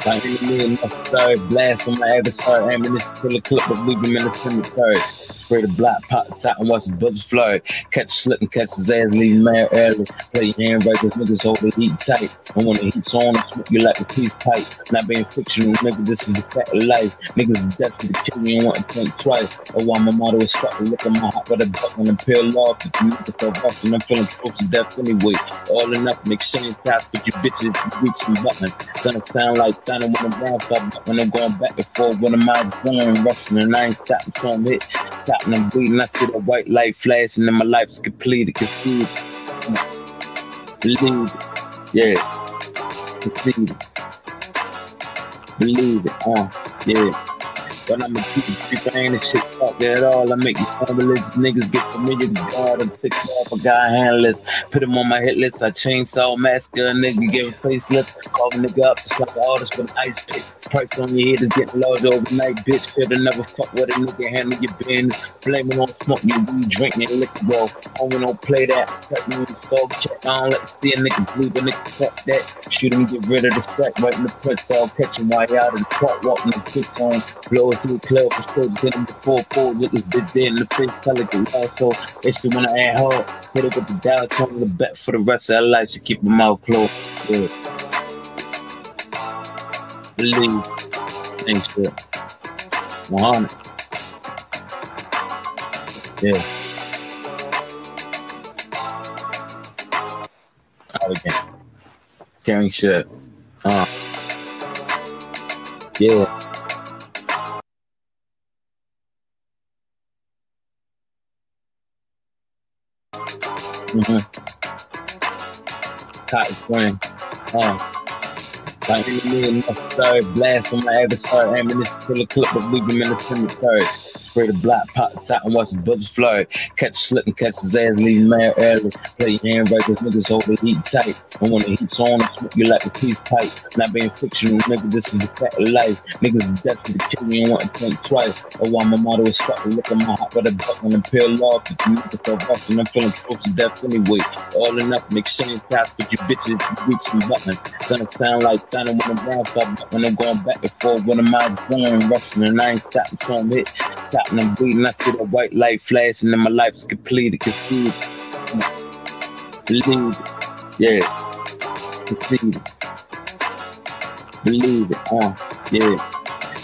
Like me and my third blast from my adversary, ammunition till the clip of leaving minutes in the cemetery. Spray the block, pop the top, and watch the bullets fly. Catch a slip and catch his ass, leave man early. Play your hand right, cause niggas hold the heat tight. And when the heat's on, I smoke you like a piece pipe. Not being fictional, nigga, this is the fact of life. Niggas is desperate to kill me and want to think twice. Oh, why my motto is stuck look at my heart with a buck when I peel off. If you so rough, and I'm feeling close to death anyway. All enough, make shame tops, but you bitches reach and button. Gonna sound like thunder when I'm stop when I'm going back and forth. When I'm out going, rushing, and I ain't stopping, from to and bleeding, I see the white light flashing, and my life is completed. Concede. Believe it. Yeah. Believe it. Uh, yeah. But I'ma keep it creeping, ain't this shit talk at all. I make these religious niggas get familiar with God. I'm off a guy handless. Put him on my hit list. I chainsaw massacre a nigga, give a facelift. Call a nigga up like an artist with an ice pick. Price on your head is getting large overnight, bitch. Should've never fuck with a nigga, handle your business. Blame it on smoke, you weed, drinking, and liquor, bro. I don't play that. Cut me in the skull, check. I don't let see a nigga bleed, a nigga fuck that. Shoot him, get rid of the strike, right in the press, all catch him while out of the truck, walking the kick on. Blow forward to the club. I'm still getting the four four with this bitch there in the face. Tell her to laugh. So if she wanna add hard, hit her with the dial tone the bet for the rest of her life. She keep her mouth closed. Yeah. Believe. Ain't shit. 100. Yeah. Again. Carrying shit. Uh. Yeah. Mm-hmm. Spring. Uh. Like enemy necessary blast from my adversary ammunition kill a clip leave him in the cemetery. Spray the block, pop the top and watch the bullets fly. Catch a slip and catch his ass, leave man early. Play your hand right, cause niggas hold the heat tight. And when the heat's on, I smoke you like a piece pipe. Not being fictional, nigga, this is a fact of life. Niggas is desperate to kill me and want to think twice. Oh, why my motto is stuck look at my heart with a buck and a peel off. If you niggas so rough and I'm feeling close to death anyway. All enough, make you pass with you bitches, reach some button. Gonna sound like thunder when the ground stop, when I'm going back and forth, when I'm out going, rushing, and I ain't stopping till I'm hit. Chopping and bleeding, I see the white light flashing, and my life is completed. Conceded. Believe it. Yeah. Conceded. Believe it. Uh, yeah.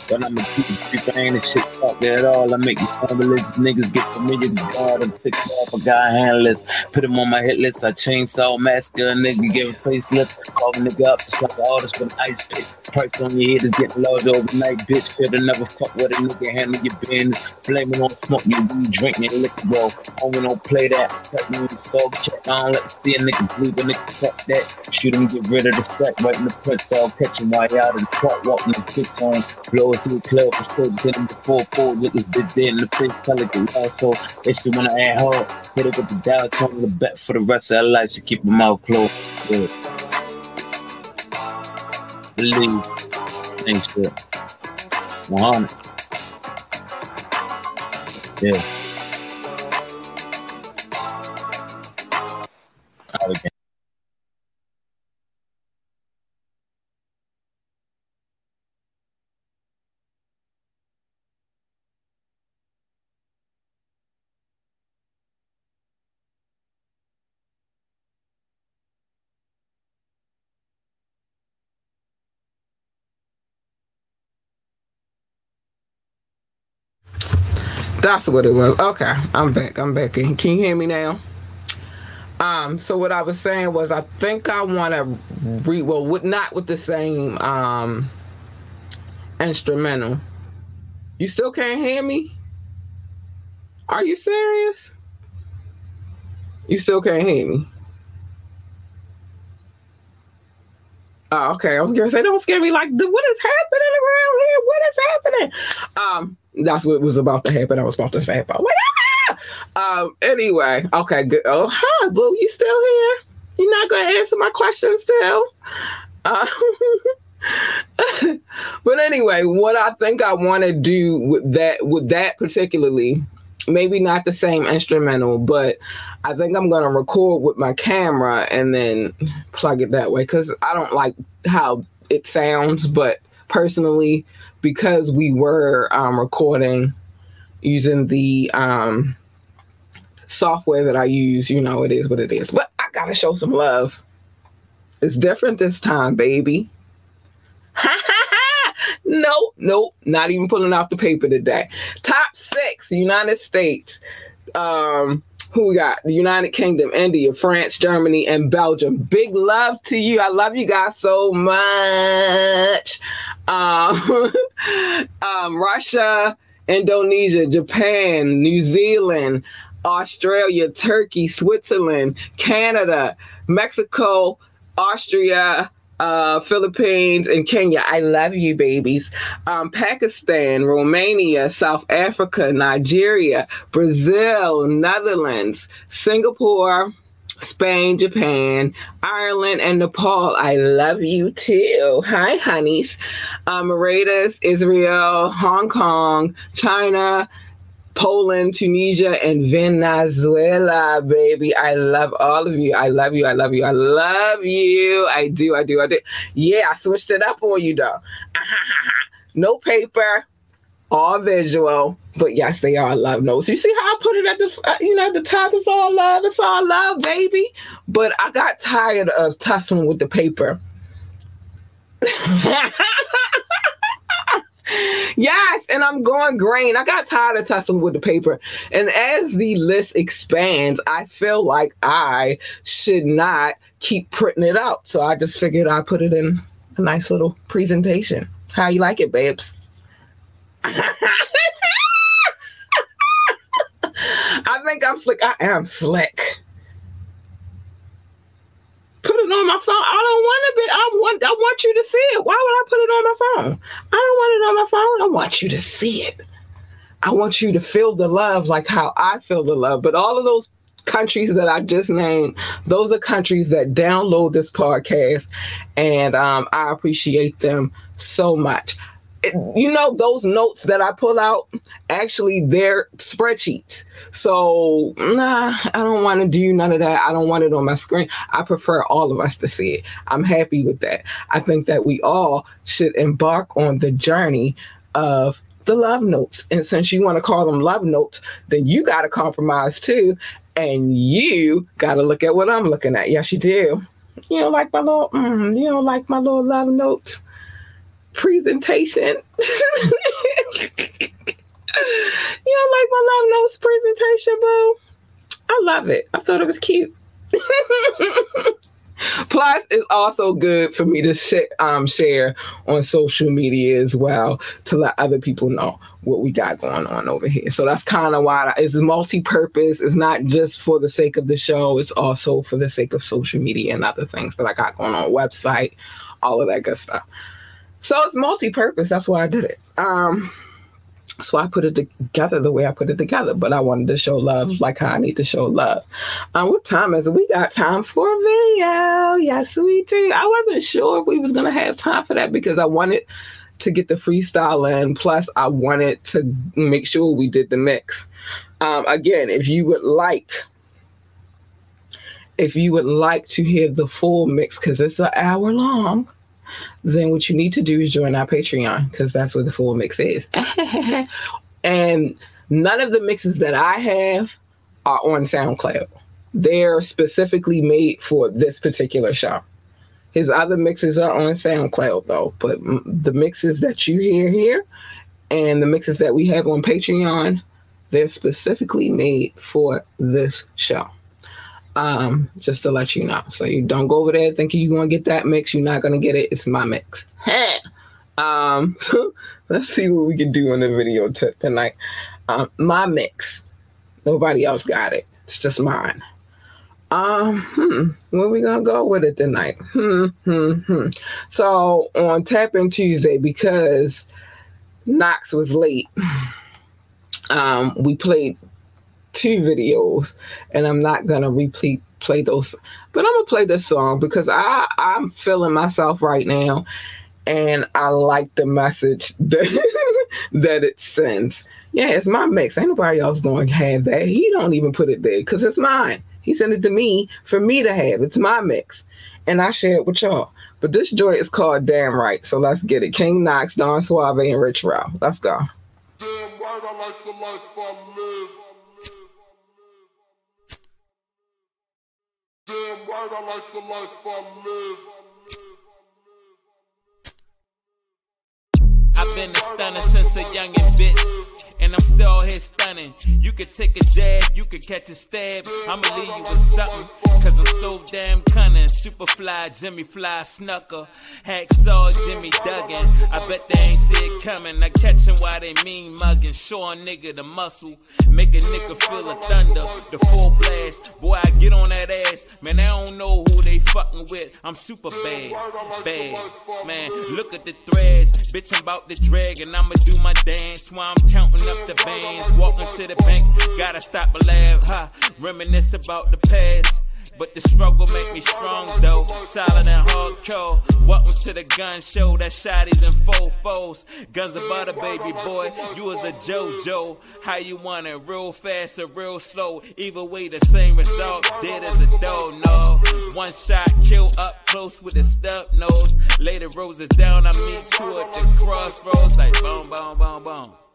But I'ma keep it creeping, ain't a shit talk at all. I make fun religious niggas get familiar to God. I'm ticked off a guy handless. Put him on my hit list. I chainsaw massacre a nigga, give a facelift. Call a nigga up, it's like an artist with an ice pick. Price on your head is getting larger overnight, bitch. Should've never fuck with a nigga, handle your business. Blame it on smoke, you weed, drink, your liquor, bro. Homie, don't play that. Cut me in the store, check. I don't let me see a nigga bleed, a nigga fuck that. Shoot him, get rid of the strike, right in the press, all catch him while you out in the truck, walking the kicks on. Blow to the club for sure, get him before four, with this bitch dead in the face, tell it get loud, so if she wanna add hard, hit it with the dial, tone the bet for the rest of her life, she keep her mouth closed. Yeah. Believe. Thanks, shit. 100. Yeah. Out again. That's what it was. Okay, I'm back. I'm back. in. Can you hear me now? Um, so what I was saying was I think I want to read well with not with the same um instrumental. You still can't hear me? Are you serious? You still can't hear me? Oh, okay. I was gonna say, don't scare me. Like, what is happening around here? What is happening? Um, that's what was about to happen. I was about to say about like, ah! um. Anyway, okay, good. Oh, hi, boo. You still here? You're not gonna answer my question still? Uh, but anyway, what I think I want to do with that, with that particularly, maybe not the same instrumental, but I think I'm gonna record with my camera and then plug it that way because I don't like how it sounds. But personally, because we were um, recording using the um, software that I use, you know, it is what it is. But I gotta show some love. It's different this time, baby. nope, nope, not even pulling out the paper today. Top six, United States. Um, who we got? The United Kingdom, India, France, Germany, and Belgium. Big love to you. I love you guys so much. Um, um, Russia, Indonesia, Japan, New Zealand, Australia, Turkey, Switzerland, Canada, Mexico, Austria, uh, Philippines, and Kenya. I love you, babies. Um, Pakistan, Romania, South Africa, Nigeria, Brazil, Netherlands, Singapore, Spain, Japan, Ireland, and Nepal. I love you too. Hi, honeys. Um, Mauritius, Israel, Hong Kong, China, Poland, Tunisia, and Venezuela, baby. I love all of you. I love you. I love you. I love you. I do. I do. I do. Yeah, I switched it up for you though. no paper, all visual, but yes, they are love notes. You see how I put it at the, uh, you know, the top It's all love. It's all love, baby. But I got tired of tussling with the paper. yes, and I'm going green. I got tired of tussling with the paper. And as the list expands, I feel like I should not keep printing it out. So I just figured I'd put it in a nice little presentation. How you like it, babes? I think I'm slick. I am slick. Put it on my phone. I don't want to be. I want. I want you to see it. Why would I put it on my phone? I don't want it on my phone. I want you to see it. I want you to feel the love like how I feel the love. But all of those countries that I just named, those are countries that download this podcast, and um, I appreciate them so much you know those notes that I pull out actually they're spreadsheets. So nah, I don't want to do none of that. I don't want it on my screen. I prefer all of us to see it. I'm happy with that. I think that we all should embark on the journey of the love notes. And since you want to call them love notes, then you got to compromise too. And you got to look at what I'm looking at. Yes, you do. You don't like my little, mm, you don't like my little love notes presentation. you don't like my love notes presentation, boo? I love it. I thought it was cute. Plus, it's also good for me to sh- um, share on social media as well to let other people know what we got going on over here. So that's kind of why it's multi-purpose. It's not just for the sake of the show. It's also for the sake of social media and other things that I got going on website, all of that good stuff. So it's multi-purpose. That's why I did it. Um, so I put it together the way I put it together. But I wanted to show love like how I need to show love. Um, what time is it? We got time for a video. Yes, we do. I wasn't sure if we was gonna have time for that because I wanted to get the freestyle in. Plus, I wanted to make sure we did the mix. Um, again, if you would like if you would like to hear the full mix because it's an hour long then what you need to do is join our Patreon because that's where the full mix is. and none of the mixes that I have are on SoundCloud. They're specifically made for this particular show. His other mixes are on SoundCloud though, but the mixes that you hear here and the mixes that we have on Patreon, they're specifically made for this show. Um, just to let you know. So you don't go over there thinking you're gonna get that mix. You're not gonna get it. It's my mix. um, so let's see what we can do in the video t- tonight. Um, my mix. Nobody else got it. It's just mine. Um, hmm, where we gonna go with it tonight? Hmm, hmm, hmm. So on Tapping Tuesday, because Knox was late, um, we played two videos, and I'm not gonna repeat play those, but I'm gonna play this song because I I'm feeling myself right now, and I like the message that that it sends. Yeah, it's my mix. Ain't nobody else going to have that. He don't even put it there because it's mine. He sent it to me for me to have. It's my mix, and I share it with y'all. But this joint is called Damn Right. So let's get it. King Knox, Don Suave, and Rich Row. Let's go. Damn right, I like the life I live. Right, I like the life I live. I've been a stunner since a youngin' bitch and I'm still here stunning. You could take a jab, you could catch a stab. I'ma leave you with something, cause I'm so damn cunning. Superfly, Jimmy Fly, Snuka, Hacksaw, Jimmy Duggan. I bet they ain't see it coming. I catch them while they mean mugging. Show a nigga the muscle, make a nigga feel the thunder, the full blast. Boy, I get on that ass, man, I don't know who they fucking with. I'm super bad, bad. Man, look at the threads, bitch, I'm about to drag, and I'ma do my dance while I'm counting up the bands, walking to the bank, gotta stop and laugh, huh? Reminisce about the past. But the struggle make me strong though, solid and hardcore. Welcome to the gun show, that shotties and faux foes. Guns of butter, baby boy, you was a JoJo. How you want it, real fast or real slow? Either way, the same result, dead as a dough, no. One shot, kill up close with a stub nose. Later roses down, I meet you at the crossroads, like boom, boom, boom, boom.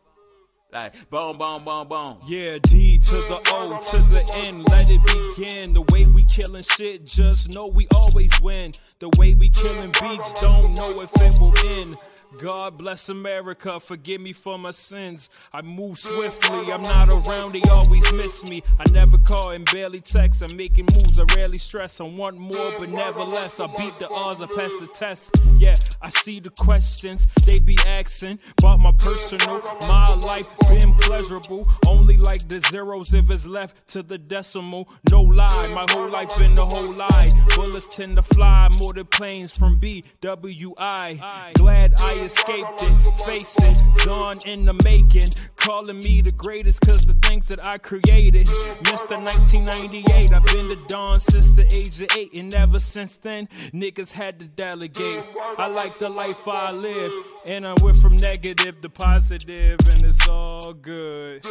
Like boom, boom, boom, boom. Yeah, D to the O to the N, let it begin. The way we killing shit, just know we always win. The way we killing beats, don't know if it will end. God bless America, forgive me for my sins. I move mm. swiftly, I'm not around, they always miss me. I never call and barely text. I'm making moves, I rarely stress. I want more, but never less. I beat the odds, I pass the test. Yeah, I see the questions they be asking about my personal. My life been pleasurable, only like the zeros if it's left to the decimal. No lie, my whole life been the whole lie. Bullets tend to fly more than planes from BWI. Glad I escaped it, face it, gone in the making. Calling me the greatest cause the things that I created. Mr. 1998, I've been the Dawn since the age of eight, and ever since then, niggas had to delegate. I like the life I live, and I went from negative to positive, and it's all good.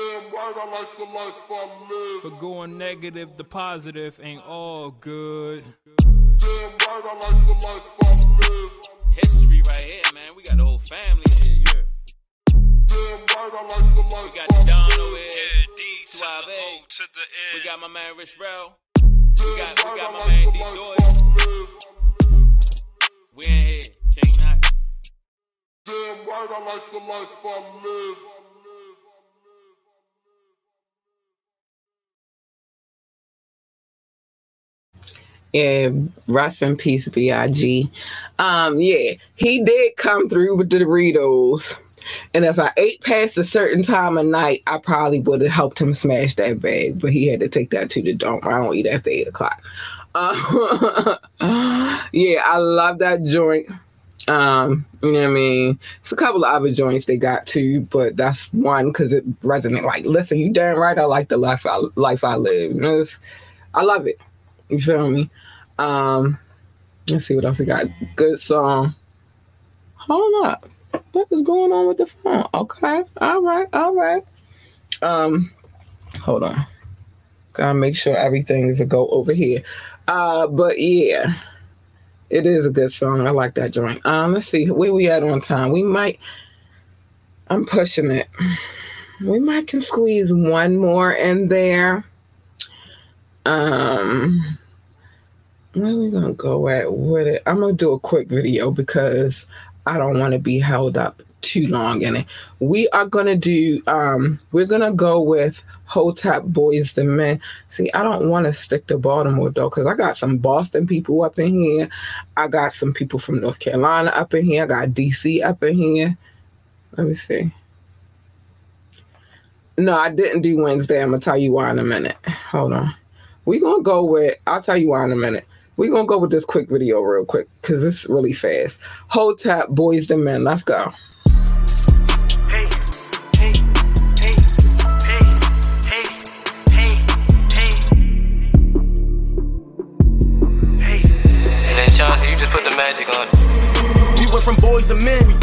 But going negative to positive ain't all good. History right here, man. We got the whole family here. Yeah. We got the Don over here. Suave. We got my man Rich Rel. We got we got my man D Doyle. We in here. King Knox. Damn right, I like the life I live. Yeah, rest in peace, B.I.G. Um, yeah, he did come through with the Doritos. And if I ate past a certain time of night, I probably would have helped him smash that bag. But he had to take that to the dome. I don't eat after eight o'clock. Uh, yeah, I love that joint. Um, you know what I mean? It's a couple of other joints they got too, but that's one because it resonated. Like, listen, you damn right, I like the life I life I live. I love it. You feel me? Um, let's see what else we got. Good song. Hold up. What is going on with the phone? Okay. All right. All right. Um, hold on. Gotta make sure everything is a go over here. Uh, but yeah, it is a good song. I like that joint. Um, let's see where we at on time. We might. I'm pushing it. We might can squeeze one more in there. Um, where we gonna go at with it? I'm gonna do a quick video because I don't want to be held up too long in it. We are gonna do um we're gonna go with Hotep Boys the Men. See, I don't want to stick to Baltimore though, because I got some Boston people up in here. I got some people from North Carolina up in here. I got DC up in here. Let me see. No, I didn't do Wednesday. I'm gonna tell you why in a minute. Hold on. We're gonna go with I'll tell you why in a minute. We're gonna go with this quick video real quick because it's really fast. Hotep Boys the Men. Let's go. Hey, hey, hey, hey, hey, hey, hey. Hey. And then Chauncey, you just put the magic on. We went from boys to men.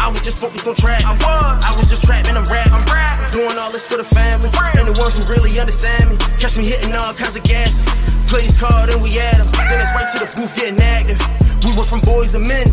I was just focused on trap. I was. I was just trapping, I'm rap. I'm rap. Doing all this for the family. And the ones who really understand me. Catch me hitting all kinds of gases. Plays card and we at 'em. Then it's right to the booth getting active. We went from boys to men.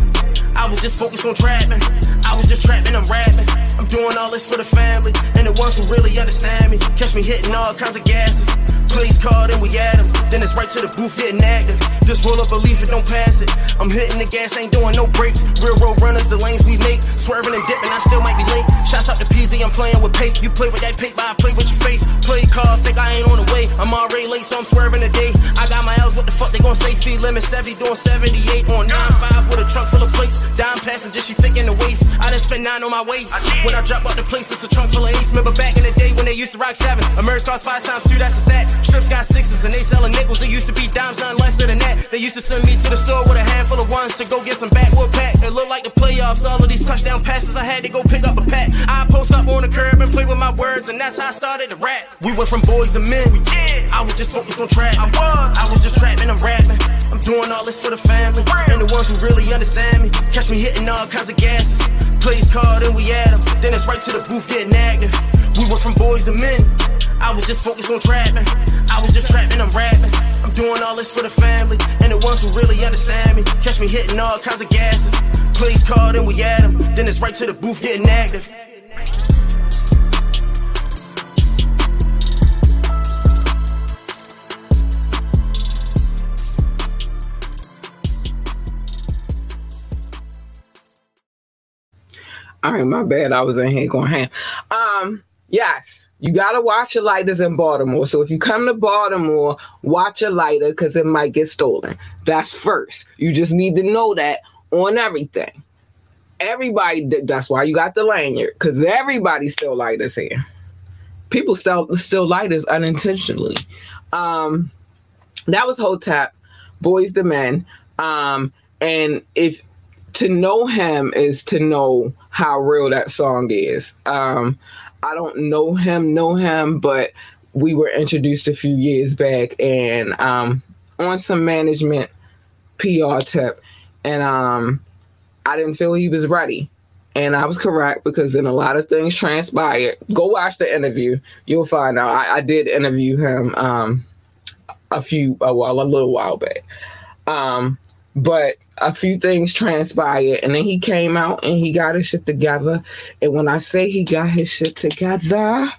I was just focused on trapping. I was just trapping, I'm rapping. I'm doing all this for the family. And the ones who really understand me. Catch me hitting all kinds of gases. Plays card and we at 'em. Then it's right to the booth getting active. Just roll up a leaf and don't pass it. I'm hitting the gas, ain't doing no brakes. Real road runners, the lanes we make. Swerving and dipping, I still might be late. Shots out to PZ, I'm playing with pape. You play with that paper, I play with your face. Play cards, think I ain't on the way. I'm already late, so I'm swerving today. I got my L's, what the fuck they gon' say? Speed limit 70, doing 78 on 9-5 with a truck full of plates. Dime passenger, she thick the waist. I done spent nine on my waist. When I drop out the place, it's a trunk full of ace. Remember back in the day when they used to rock seven. A merge cost five times two, that's a stack. Strips got sixes and they selling nickels. It used to be dimes, nothing lesser than that. They used to send me to the store with a handful of ones to go get some backwood pack. It looked like the playoffs. All of these touchdown passes, I had to go pick up a pack. I post up on the curb and play with my words, and that's how I started to rap. We went from boys to men. I was just focused on trap. I was. I was just trapping, I'm rapping. I'm doing all this for the family and the ones who really understand me. Catch me hitting all kinds of gases. Plays card and we at 'em. Then it's right to the booth getting active. We went from boys to men. I was just focused on trapping. I was just trapping, I'm rapping. I'm doing all this for the family and the ones who really understand me. Catch me hitting all kinds of gases. Plays card and we at 'em. Then it's right to the booth getting active. All right, my bad. I was in here going ham. Um, yes, you gotta watch your lighters in Baltimore. So if you come to Baltimore, watch your lighter because it might get stolen. That's first. You just need to know that on everything. Everybody, that's why you got the lanyard because everybody still lighters here. People still still lighters unintentionally. Um, that was Hotep, Boys the Men. Um, and if to know him is to know how real that song is. Um, I don't know him, know him, but we were introduced a few years back and um, on some management PR tip, and um, I didn't feel he was ready. And I was correct because then a lot of things transpired. Go watch the interview; you'll find out. I, I did interview him um, a few, a while, a little while back. Um, but a few things transpired and then he came out and he got his shit together. And when i say he got his shit together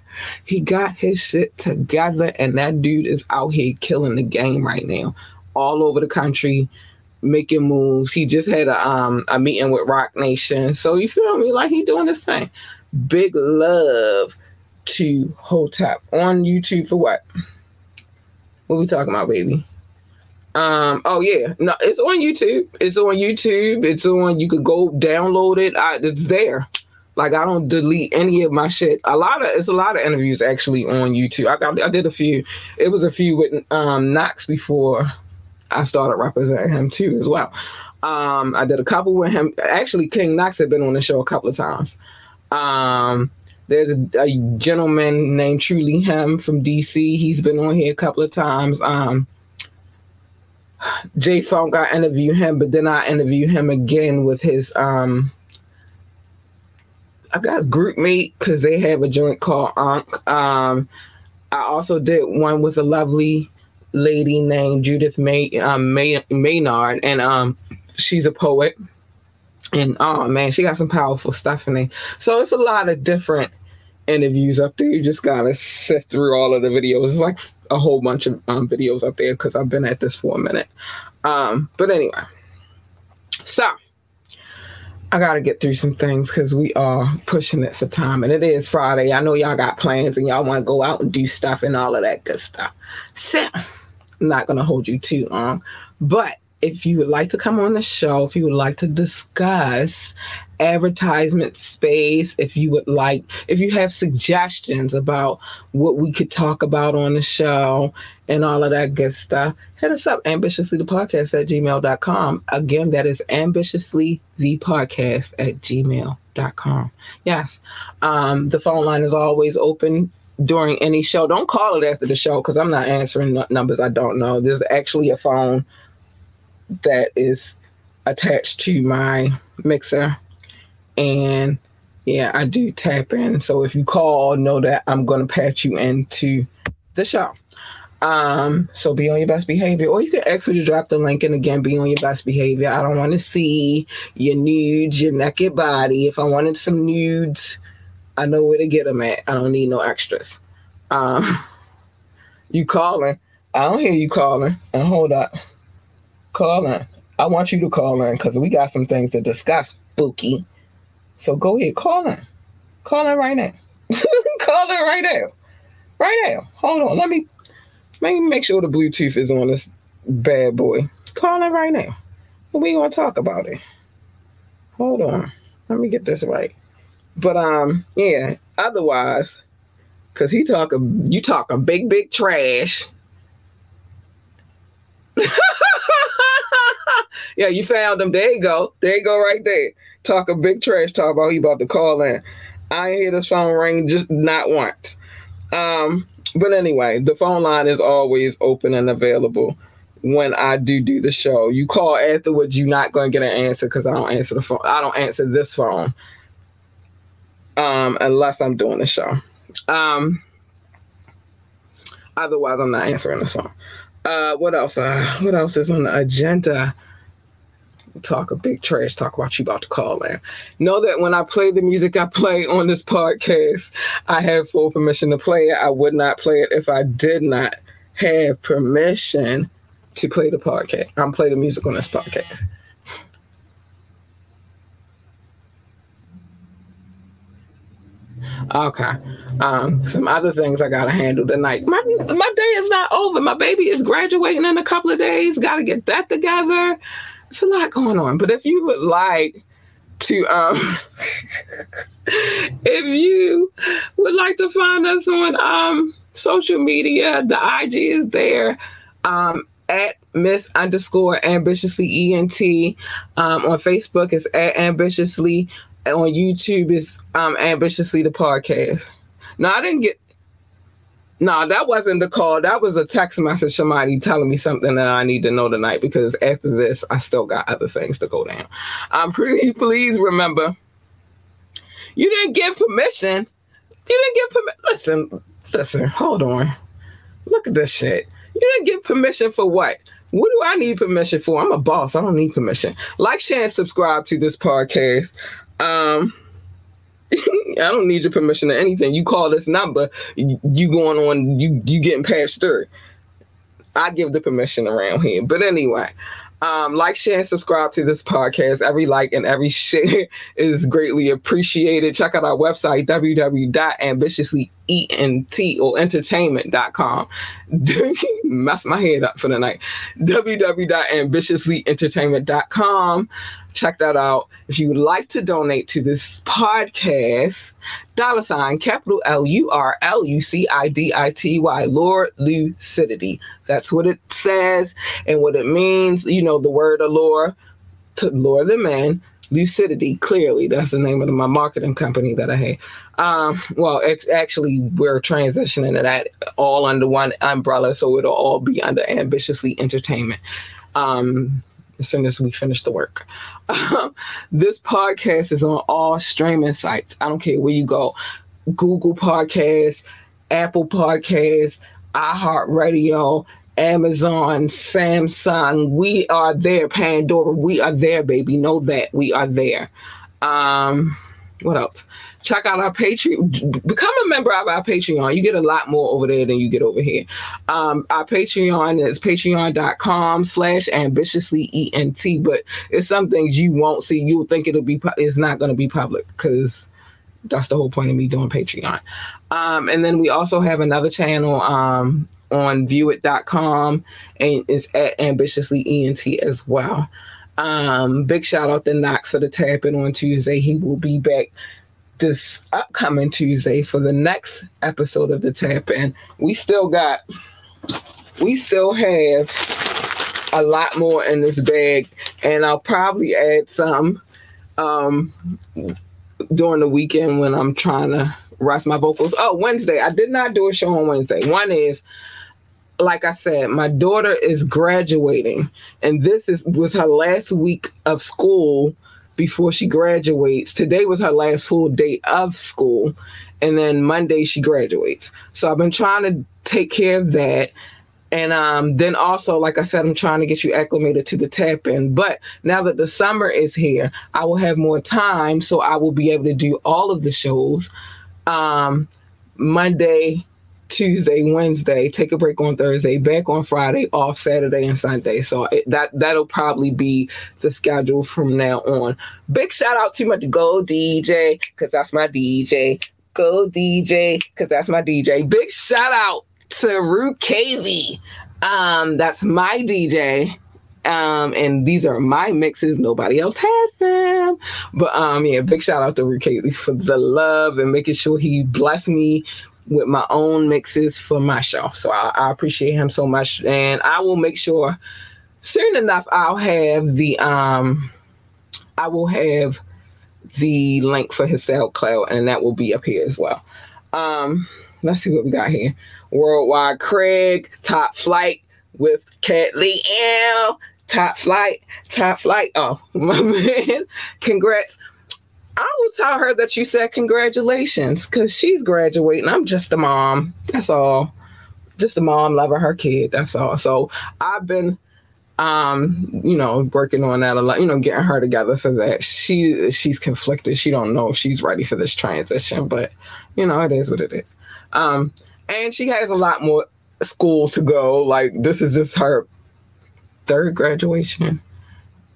he got his shit together and that dude is out here killing the game right now. All over the country making moves. He just had a um a meeting with Roc Nation. So you feel me? Like he doing this thing. Big love to hotep on youtube for what? What we talking about baby um. Oh yeah. No, it's on YouTube. It's on YouTube. It's on. You could go download it. I, it's there. Like I don't delete any of my shit. A lot of it's a lot of interviews actually on YouTube. I got I did a few. It was a few with um Knox before I started representing him too as well. Um, I did a couple with him. Actually, King Knox had been on the show a couple of times. Um, there's a, a gentleman named Truly Him from DC. He's been on here a couple of times. Um, Jay Funk, I interview him, but then I interview him again with his um I got group mate because they have a joint called Ankh. Um I also did one with a lovely lady named Judith May um May, Maynard and um she's a poet. And oh man, she got some powerful stuff in there. So it's a lot of different interviews up there. You just gotta sift through all of the videos. It's like a whole bunch of um, videos up there because I've been at this for a minute. Um, but anyway, so I gotta get through some things because we are pushing it for time, and it is Friday. I know y'all got plans and y'all want to go out and do stuff and all of that good stuff. So I'm not gonna hold you too long, but if you would like to come on the show, if you would like to discuss advertisement space, if you would like, if you have suggestions about what we could talk about on the show and all of that good stuff, hit us up ambitiously the podcast at gmail.com. Again, that is ambitiously the podcast at gmail.com. Yes. Um, the phone line is always open during any show. Don't call it after the show because I'm not answering numbers I don't know. There's actually a phone that is attached to my mixer. And yeah, I do tap in. So if you call, know that I'm going to patch you into the show. Um, so be on your best behavior, or you can actually drop the link and again be on your best behavior. I don't want to see your nudes, your naked body. If I wanted some nudes, I know where to get them at. I don't need no extras. Um, you calling? I don't hear you calling. And hold up. Call in. I want you to call in because we got some things to discuss, Bookie. So go ahead, call in. Call in right now. call in right now. Right now. Hold on. Let me let me make sure the Bluetooth is on this bad boy. Call in right now. We gonna talk about it. Hold on. Let me get this right. But um, yeah. Otherwise, cause he talking, you talking big big trash. yeah, you found him. There you go. There you go, right there. Talk a big trash talk about he about to call in. I hear this phone ring just not once. Um, but anyway, the phone line is always open and available when I do do the show. You call afterwards, you're not going to get an answer because I don't answer the phone. I don't answer this phone um, unless I'm doing the show. Um, otherwise, I'm not answering this phone. Uh, what else? Uh, what else is on the agenda? Talk a big trash talk about you about to call in. Know that when I play the music I play on this podcast, I have full permission to play it. I would not play it if I did not have permission to play the podcast. I'm playing the music on this podcast. Okay. Um, some other things I gotta handle tonight. My my day is not over. My baby is graduating in a couple of days. Gotta get that together. It's a lot going on. But if you would like to um if you would like to find us on um social media, the IG is there. Um at Miss underscore ambitiously ENT. Um, on Facebook it's at ambitiously. On YouTube is um ambitiously the podcast. No, I didn't get no, that wasn't the call. That was a text message somebody telling me something that I need to know tonight because after this, I still got other things to go down. Um, please, please remember, you didn't give permission. You didn't give permission. Listen, listen, hold on. Look at this shit. You didn't give permission for what? What do I need permission for? I'm a boss. I don't need permission. Like, share, and subscribe to this podcast. Um, I don't need your permission to anything. You call this number, you, going on, you you getting passed through. I give the permission around here. But anyway, um, like, share, and subscribe to this podcast. Every like and every share is greatly appreciated. Check out our website, www.ambitiouslyent or entertainment.com. Mess my head up for the night. www.ambitiouslyentertainment.com. Check that out. If you would like to donate to this podcast, dollar sign capital L U R L U C I D I T Y, Lure Lucidity. That's what it says and what it means. You know, the word allure to lure the man. Lucidity, clearly, that's the name of my marketing company that I had. Um, well, actually, we're transitioning to that all under one umbrella, so it'll all be under Ambitiously Entertainment. Um, as soon as we finish the work. this podcast is on all streaming sites. I don't care where you go Google Podcasts, Apple Podcasts, iHeartRadio, Amazon, Samsung. We are there. Pandora, we are there, baby. Know that we are there. Um, what else? Check out our Patreon. Become a member of our Patreon. You get a lot more over there than you get over here. Um, our Patreon is patreon.com slash ambitiously ENT, but it's some things you won't see. You'll think it'll be, it's not going to be public because that's the whole point of me doing Patreon. Um, and then we also have another channel um, on viewit.com and it's at ambitiously ENT as well. Um, big shout out to Knox for the tapping on Tuesday. He will be back this upcoming Tuesday for the next episode of the tap in. We still got, we still have a lot more in this bag, and I'll probably add some um, during the weekend when I'm trying to rest my vocals. Oh, Wednesday. I did not do a show on Wednesday. One is like I said, my daughter is graduating, and this is was her last week of school before she graduates. Today was her last full day of school, and then Monday she graduates. So I've been trying to take care of that. And um, then also, like I said, I'm trying to get you acclimated to the tap in. But now that the summer is here, I will have more time, so I will be able to do all of the shows. Um, Monday, Tuesday, Wednesday, take a break on Thursday, back on Friday, off Saturday and Sunday. So it, that that'll probably be the schedule from now on. Big shout out to my Go DJ because that's my DJ. Go DJ because that's my DJ. Big shout out to Root KZ. Um, that's my DJ. Um, and these are my mixes. Nobody else has them. But um, yeah, big shout out to KZ for the love and making sure he blessed me with my own mixes for my show. So I, I, appreciate him so much, and I will make sure soon enough I'll have the um I will have the link for his SoundCloud, and that will be up here as well. Um, let's see what we got here. Worldwide Craig, Top Flight with Cat Lee L. Top Flight, Top Flight. Oh, my man. Congrats. I will tell her that you said congratulations because she's graduating. I'm just a mom. That's all. Just a mom loving her kid. That's all. So I've been, um, you know, working on that a lot. You know, getting her together for that. She she's conflicted. She don't know if she's ready for this transition, but you know, it is what it is. Um, and she has a lot more school to go. Like this is just her third graduation,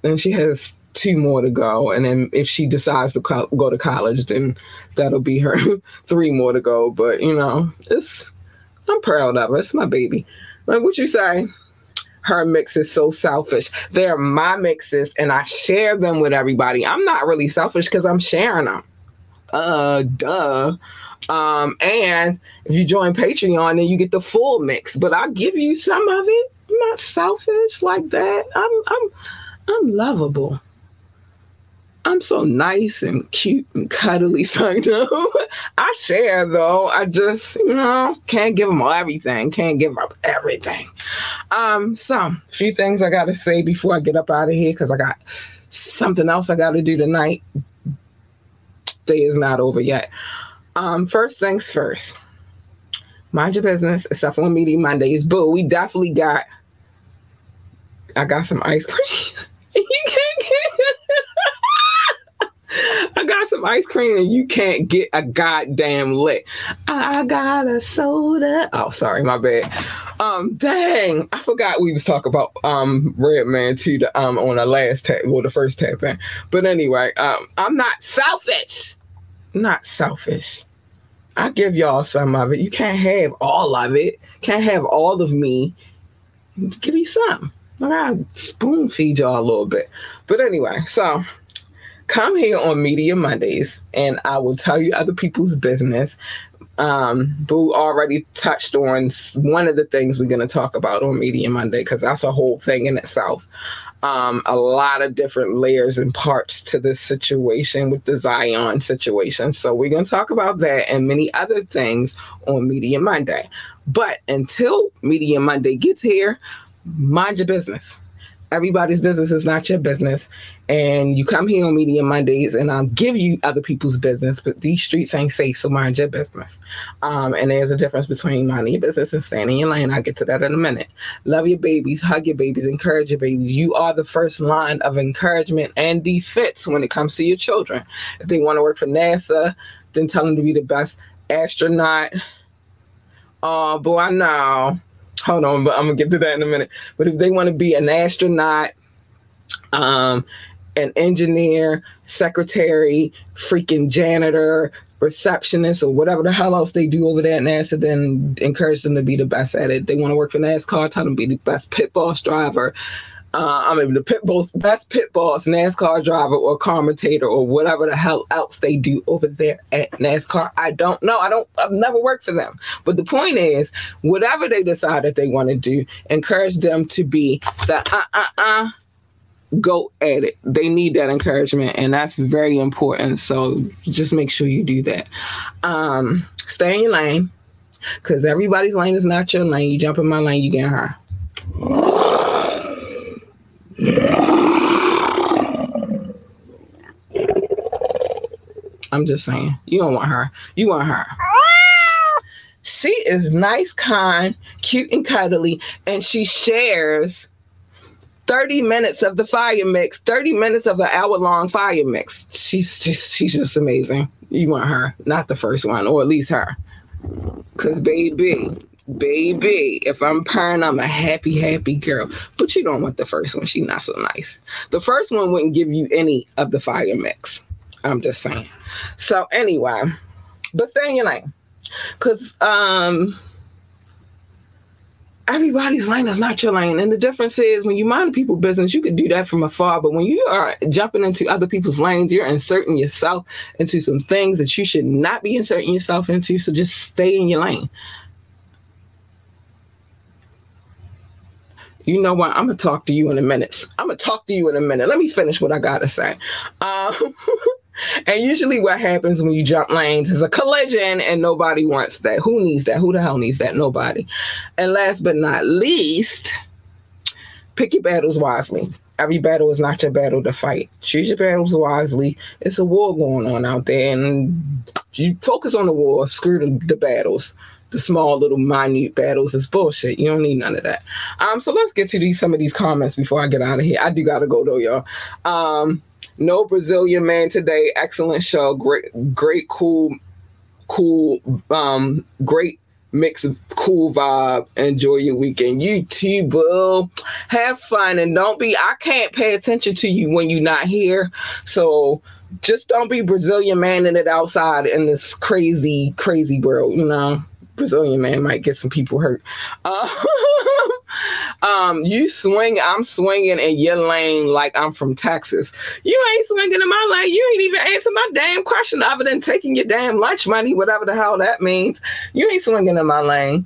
and she has two more to go, and then if she decides to co- go to college, then that'll be her three more to go. But you know, it's I'm proud of her. It's my baby. Like what you say? Her mix is so selfish. They're my mixes, and I share them with everybody. I'm not really selfish because I'm sharing them. Uh, duh. Um, and if you join Patreon, then you get the full mix. But I'll give you some of it. I'm not selfish like that. I'm I'm I'm lovable. I'm so nice and cute and cuddly, so you know. I share though. I just, you know, can't give them everything. Can't give up everything. Um, so a few things I gotta say before I get up out of here because I got something else I gotta do tonight. Day is not over yet. Um, first things first. Mind your business, except for Media Mondays. Boo, we definitely got I got some ice cream. you can't get I got ice cream and you can't get a goddamn lick. I got a soda. Oh, sorry, my bad. Um, dang, I forgot we was talking about um Redman to the um on our last tap, well the first tap in. But anyway, um, I'm not selfish. Not selfish. I give y'all some of it. You can't have all of it. Can't have all of me. Give you some. I gotta spoon feed y'all a little bit. But anyway, so come here on Media Mondays and I will tell you other people's business. Um, Boo already touched on one of the things we're going to talk about on Media Monday because that's a whole thing in itself. Um, a lot of different layers and parts to this situation with the Zion situation. So we're going to talk about that and many other things on Media Monday. But until Media Monday gets here, mind your business. Everybody's business is not your business. And you come here on Media Mondays and I'll give you other people's business, but these streets ain't safe, so mind your business. Um, and there's a difference between minding your business and staying in lane. I'll get to that in a minute. Love your babies, hug your babies, encourage your babies. You are the first line of encouragement and defense when it comes to your children. If they want to work for NASA, then tell them to be the best astronaut. Oh, boy, I know hold on, but I'm gonna get to that in a minute. But if they want to be an astronaut, um, an engineer, secretary, freaking janitor, receptionist, or whatever the hell else they do over there at NASA, then encourage them to be the best at it. They want to work for NASCAR, tell them to be the best pit boss driver. Uh, I mean, the pit boss, best pit boss, NASCAR driver, or commentator, or whatever the hell else they do over there at NASCAR. I don't know. I don't. I've never worked for them. But the point is, whatever they decide that they want to do, encourage them to be the uh uh uh go at it. They need that encouragement, and that's very important. So just make sure you do that. Um, stay in your lane, because everybody's lane is not your lane. You jump in my lane, you get her. I'm just saying, you don't want her. You want her. She is nice, kind, cute, and cuddly, and she shares 30 minutes of the fire mix, 30 minutes of an hour long fire mix. She's just she's just amazing. You want her, not the first one, or at least her. Cause baby, baby, if I'm purring, I'm a happy, happy girl. But you don't want the first one. She's not so nice. The first one wouldn't give you any of the fire mix. I'm just saying. So anyway, but stay in your lane. Cause um everybody's lane is not your lane. And the difference is when you mind people's business, you can do that from afar. But when you are jumping into other people's lanes, you're inserting yourself into some things that you should not be inserting yourself into. So just stay in your lane. You know what? I'm gonna talk to you in a minute. I'm gonna talk to you in a minute. Let me finish what I gotta say. Um, and usually, what happens when you jump lanes is a collision, and nobody wants that. Who needs that? Who the hell needs that? Nobody. And last but not least, pick your battles wisely. Every battle is not your battle to fight. Choose your battles wisely. It's a war going on out there, and you focus on the war. Screw the, the battles the small little minute battles is bullshit. You don't need none of that. Um, so let's get to these some of these comments before I get out of here. I do gotta go though, y'all. Um, no Brazilian man today. Excellent show. Great, great, cool, cool, um, great mix of cool vibe. Enjoy your weekend. You too, boo. Have fun and don't be. I can't pay attention to you when you're not here. So just don't be Brazilian manning it outside in this crazy, crazy world. You know, Brazilian man might get some people hurt. Uh, um, you swing, I'm swinging in your lane like I'm from Texas. You ain't swinging in my lane. You ain't even answer my damn question other than taking your damn lunch money, whatever the hell that means. You ain't swinging in my lane.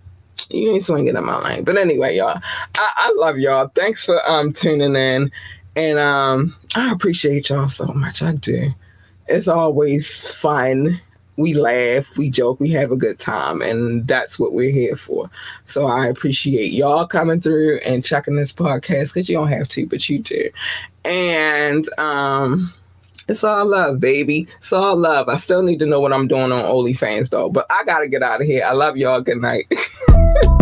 You ain't swinging in my lane. But anyway, y'all, I, I love y'all. Thanks for um tuning in. And um, I appreciate y'all so much. I do. It's always fun we laugh, we joke, we have a good time, and that's what we're here for. So I appreciate y'all coming through and checking this podcast because you don't have to, but you do. And um, it's all love, baby. It's all love. I still need to know what I'm doing on OnlyFans though, but I gotta get out of here. I love y'all. Good night.